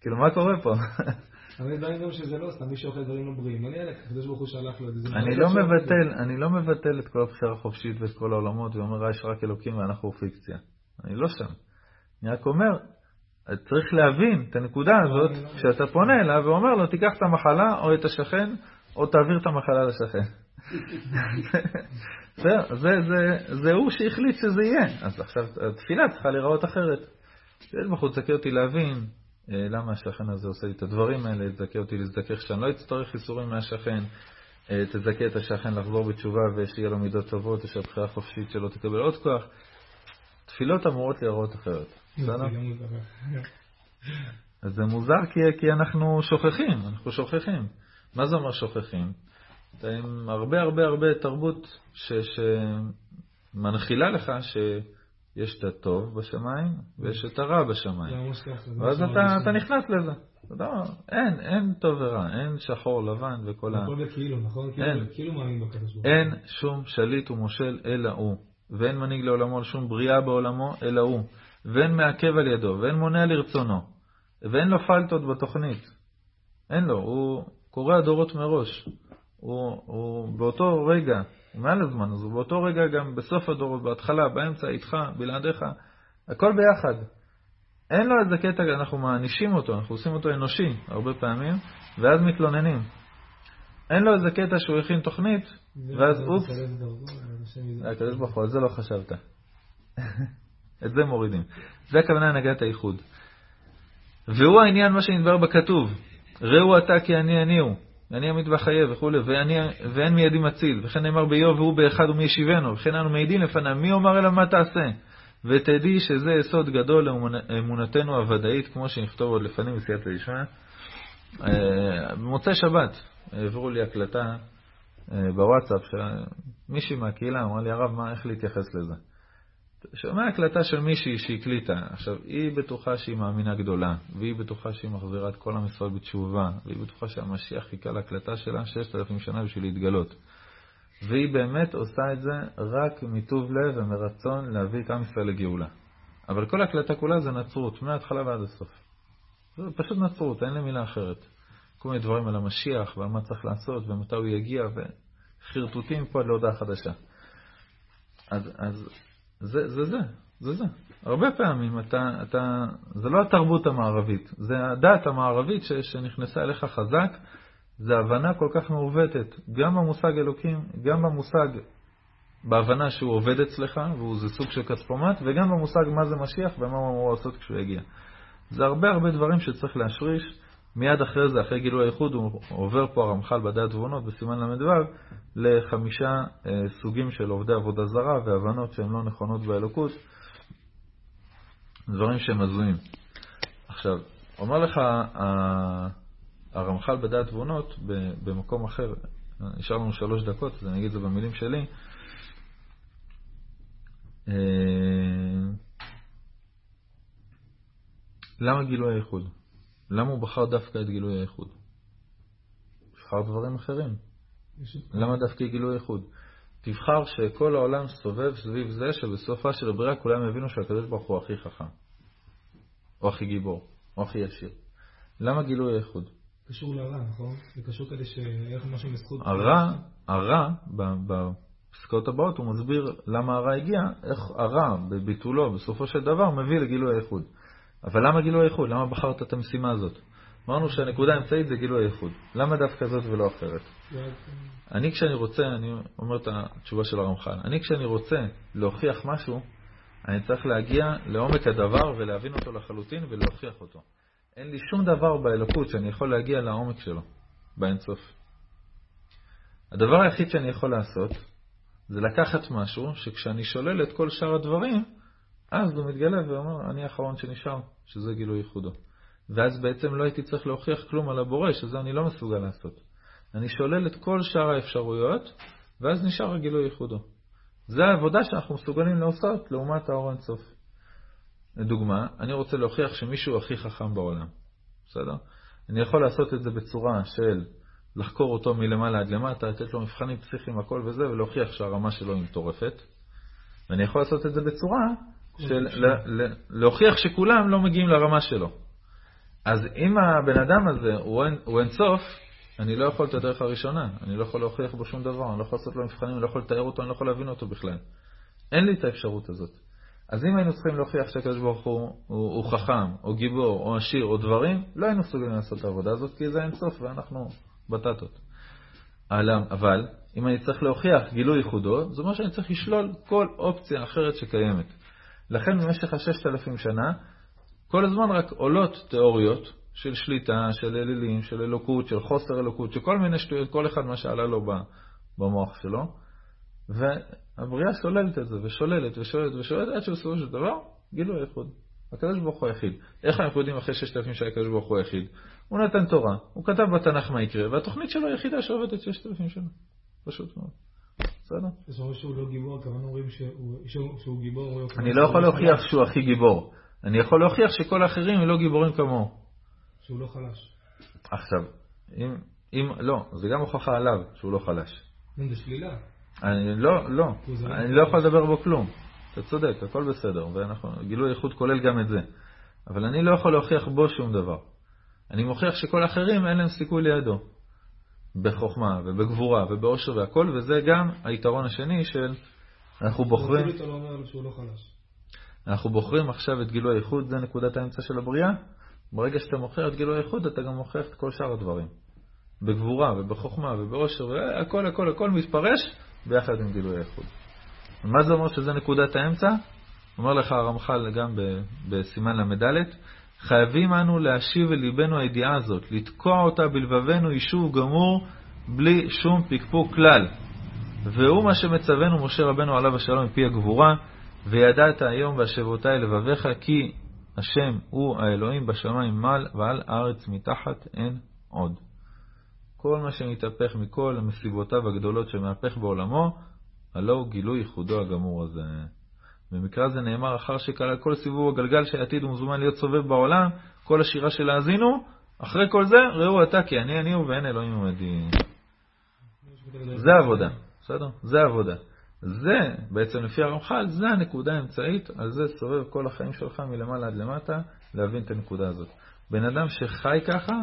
כאילו, מה קורה פה? *laughs* אני גם שזה לא סתם, מי שאוכל דברים לא בריאים. אני אלך, הקדוש ברוך הוא שלח לו את זה. אני לא מבטל, אני לא מבטל את כל הבחירה החופשית ואת כל העולמות, ואומר, יש רק אלוקים ואנחנו פיקציה. אני לא שם. אני רק אומר, צריך להבין את הנקודה הזאת כשאתה פונה אליו ואומר לו, תיקח את המחלה או את השכן, או תעביר את המחלה לשכן. *laughs* זה, זה, זה, זה הוא שהחליט שזה יהיה. אז עכשיו התפילה צריכה להיראות אחרת. יש בחוץ, תזכה אותי להבין אה, למה השכן הזה עושה לי את הדברים האלה, תזכה אותי להזדכך שאני לא אצטרך חיסורים מהשכן, אה, תזכה את השכן לחזור בתשובה ושיהיה לו מידות טובות, ושהבחירה החופשית שלו תקבל עוד כוח. תפילות אמורות להיראות אחרת. בסדר? אז זה מוזר כי, כי אנחנו שוכחים, אנחנו שוכחים. מה זה אומר שוכחים? עם הרבה הרבה הרבה תרבות ש, שמנחילה לך שיש את הטוב בשמיים ויש את הרע בשמיים. ואז אתה, אתה נכנס לזה. לא, אין, אין טוב ורע, אין שחור לבן וכל ה... הכל בכאילו, נכון? אין, כאילו מאמין בקדוש ברוך אין שום שליט ומושל אלא הוא. ואין מנהיג לעולמו לשום בריאה בעולמו, אלא הוא. ואין מעכב על ידו, ואין מונע לרצונו. ואין לו פלטות בתוכנית. אין לו, הוא קורא הדורות מראש. הוא, הוא באותו רגע, הוא מעל הזמן, אז הוא באותו רגע גם בסוף הדורות, בהתחלה, באמצע, איתך, בלעדיך, הכל ביחד. אין לו איזה קטע, אנחנו מענישים אותו, אנחנו עושים אותו אנושי הרבה פעמים, ואז מתלוננים. אין לו איזה קטע שהוא הכין תוכנית, ואז אופס, הקדוש ברוך הוא, על זה לא חשבת. *laughs* את זה מורידים. זה הכוונה הנהגת האיחוד. והוא העניין מה שנדבר בכתוב, ראו אתה כי אני אני הוא, אני עמית וחיה וכולי, ואני, ואין מידי מציל, וכן נאמר באיוב והוא באחד ומי ישיבנו, וכן אנו מעידים לפניו, מי אומר אליו מה תעשה? ותדעי שזה יסוד גדול לאמונתנו הוודאית, כמו שנכתוב עוד לפנים בסייעתא דשמיא. אה, במוצאי שבת העבירו לי הקלטה אה, בוואטסאפ, שמישהי מהקהילה אמרה לי, הרב, מה, איך להתייחס לזה? שומע הקלטה של מישהי שהקליטה. עכשיו, היא בטוחה שהיא מאמינה גדולה, והיא בטוחה שהיא מחזירה את כל ישראל בתשובה, והיא בטוחה שהמשיח חיכה להקלטה שלה ששת אלפים שנה בשביל להתגלות. והיא באמת עושה את זה רק מטוב לב ומרצון להביא את עם ישראל לגאולה. אבל כל ההקלטה כולה זה נצרות, מההתחלה ועד הסוף. זה פשוט נצרות, אין לי מילה אחרת. כל מיני דברים על המשיח ועל מה צריך לעשות ומתי הוא יגיע, וחרטוטים פה עד להודעה חדשה. אז, אז זה זה, זה, זה זה. הרבה פעמים אתה, אתה, זה לא התרבות המערבית, זה הדת המערבית ש, שנכנסה אליך חזק, זה הבנה כל כך מעוותת, גם במושג אלוקים, גם במושג, בהבנה שהוא עובד אצלך, והוא זה סוג של כספומט, וגם במושג מה זה משיח ומה הוא אמור לעשות כשהוא יגיע. זה הרבה הרבה דברים שצריך להשריש. מיד אחרי זה, אחרי גילוי האיחוד, הוא עובר פה הרמח"ל בדעת תבונות בסימן ל"ו לחמישה אה, סוגים של עובדי עבודה זרה והבנות שהן לא נכונות באלוקות, דברים שהם הזויים. עכשיו, אומר לך הרמח"ל בדעת תבונות במקום אחר, נשאר לנו שלוש דקות, אז אני אגיד את זה במילים שלי. אה, למה גילוי האיחוד? למה הוא בחר דווקא את גילוי האיחוד? תבחר דברים אחרים. למה דווקא גילוי האיחוד? תבחר שכל העולם סובב סביב זה שבסופה של הבריאה כולם יבינו שהקדוש ברוך הוא הכי חכם, או הכי גיבור, או הכי ישיר. למה גילוי האיחוד? קשור לרע, נכון? זה קשור כדי שיהיה לך משהו מזכות. הרע, הרע, בפסקאות הבאות הוא מסביר למה הרע הגיע, איך הרע בביטולו בסופו של דבר מביא לגילוי האיחוד. אבל למה גילוי הייחוד? למה בחרת את המשימה הזאת? אמרנו שהנקודה האמצעית זה גילוי הייחוד. למה דווקא זאת ולא אחרת? אני כשאני רוצה, אני אומר את התשובה של הרמח"ל, אני כשאני רוצה להוכיח משהו, אני צריך להגיע לעומק הדבר ולהבין אותו לחלוטין ולהוכיח אותו. אין לי שום דבר באלוקות שאני יכול להגיע לעומק שלו, באינסוף. הדבר היחיד שאני יכול לעשות זה לקחת משהו שכשאני שולל את כל שאר הדברים, אז הוא מתגלה ואומר, אני האחרון שנשאר, שזה גילוי ייחודו. ואז בעצם לא הייתי צריך להוכיח כלום על הבורא, שזה אני לא מסוגל לעשות. אני שולל את כל שאר האפשרויות, ואז נשאר הגילוי ייחודו. זה העבודה שאנחנו מסוגלים לעשות לעומת האור אינסוף. לדוגמה, אני רוצה להוכיח שמישהו הכי חכם בעולם, בסדר? אני יכול לעשות את זה בצורה של לחקור אותו מלמעלה עד למטה, לתת לו מבחנים פסיכיים, הכל וזה, ולהוכיח שהרמה שלו היא מטורפת. ואני יכול לעשות את זה בצורה של להוכיח שכולם לא מגיעים לרמה שלו. אז אם הבן אדם הזה הוא אין, הוא אין סוף, אני לא יכול את הדרך הראשונה, אני לא יכול להוכיח בו שום דבר, אני לא יכול לעשות לו מבחנים, אני לא יכול לתאר אותו, אני לא יכול להבין אותו בכלל. אין לי את האפשרות הזאת. אז אם היינו צריכים להוכיח שהקדוש ברוך הוא, הוא, הוא חכם, או גיבור, או עשיר, או דברים, לא היינו מסוגלים לעשות את העבודה הזאת, כי זה אין סוף ואנחנו בטטות. אבל אם אני צריך להוכיח גילוי ייחודו, זה אומר שאני צריך לשלול כל אופציה אחרת שקיימת. לכן במשך הששת אלפים שנה, כל הזמן רק עולות תיאוריות של שליטה, של אלילים, של אלוקות, של חוסר אלוקות, של כל מיני שטויות, כל אחד מה שעלה לו במוח שלו, והבריאה שוללת את זה, ושוללת, ושוללת, ושוללת, עד שבסופו של דבר, גילו הייחוד. הקדוש ברוך הוא היחיד. איך אנחנו יודעים אחרי ששת אלפים שהקדוש ברוך הוא היחיד? הוא נתן תורה, הוא כתב בתנ"ך מה יקרה, והתוכנית שלו היחידה שעובדת ששת אלפים שנה. פשוט מאוד. בסדר? זאת אומרת שהוא לא גיבור, הכוונה אומרים שהוא גיבור. אני לא יכול להוכיח שהוא הכי גיבור. אני יכול להוכיח שכל האחרים הם לא גיבורים כמוהו. שהוא לא חלש. עכשיו, אם, אם, לא, זה גם הוכחה עליו שהוא לא חלש. זה שלילה. אני לא, לא, אני לא יכול לדבר בו כלום. אתה צודק, הכל בסדר, ואנחנו, גילוי איכות כולל גם את זה. אבל אני לא יכול להוכיח בו שום דבר. אני מוכיח שכל האחרים אין להם סיכוי לידו. בחוכמה ובגבורה ובאושר והכל, וזה גם היתרון השני של אנחנו בוחרים... לא לא. אנחנו בוחרים עכשיו את גילוי הייחוד, זה נקודת האמצע של הבריאה. ברגע שאתה מוכר את גילוי הייחוד, אתה גם מוכיח את כל שאר הדברים. בגבורה ובחוכמה ובעושר, והכל הכל הכל מתפרש ביחד עם גילוי הייחוד. מה זה אומר שזה נקודת האמצע? אומר לך הרמח"ל גם בסימן ל"ד, חייבים אנו להשיב אל ליבנו הידיעה הזאת, לתקוע אותה בלבבנו יישוב גמור, בלי שום פקפוק כלל. והוא מה שמצוונו משה רבנו עליו השלום מפי הגבורה, וידעת היום בהשבותי לבביך, כי השם הוא האלוהים בשמיים מעל ועל הארץ מתחת אין עוד. כל מה שמתהפך מכל המסיבותיו הגדולות שמהפך בעולמו, הלא הוא גילוי ייחודו הגמור הזה. במקרה זה נאמר אחר שכלל כל סיבוב הגלגל שעתיד ומזומן להיות סובב בעולם, כל השירה של האזינו, אחרי כל זה, ראו אתה כי אני אני הוא ואין אלוהים עמדי. זה עבודה, בסדר? זה עבודה. זה, בעצם לפי הרמח"ל, זה הנקודה האמצעית, על זה סובב כל החיים שלך מלמעלה עד למטה, להבין את הנקודה הזאת. בן אדם שחי ככה,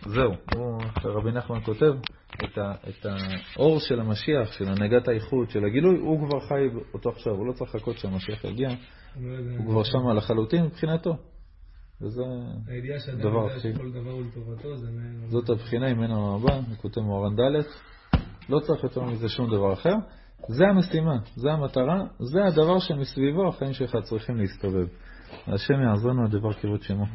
זהו, הוא, רבי נחמן כותב, את, ה, את האור של המשיח, של הנהגת האיחוד, של הגילוי, הוא כבר חי אותו עכשיו, הוא לא צריך לחכות שהמשיח יגיע, הוא כבר שם לחלוטין מבחינתו. וזה דבר הכי... זאת הבחינה ממנו הבא, כותב מוהר"ן ד', לא צריך יותר מזה שום דבר אחר. זה המשימה, זה המטרה, זה הדבר שמסביבו החיים שלך צריכים להסתובב. השם יעזרנו הדבר כבוד שמו.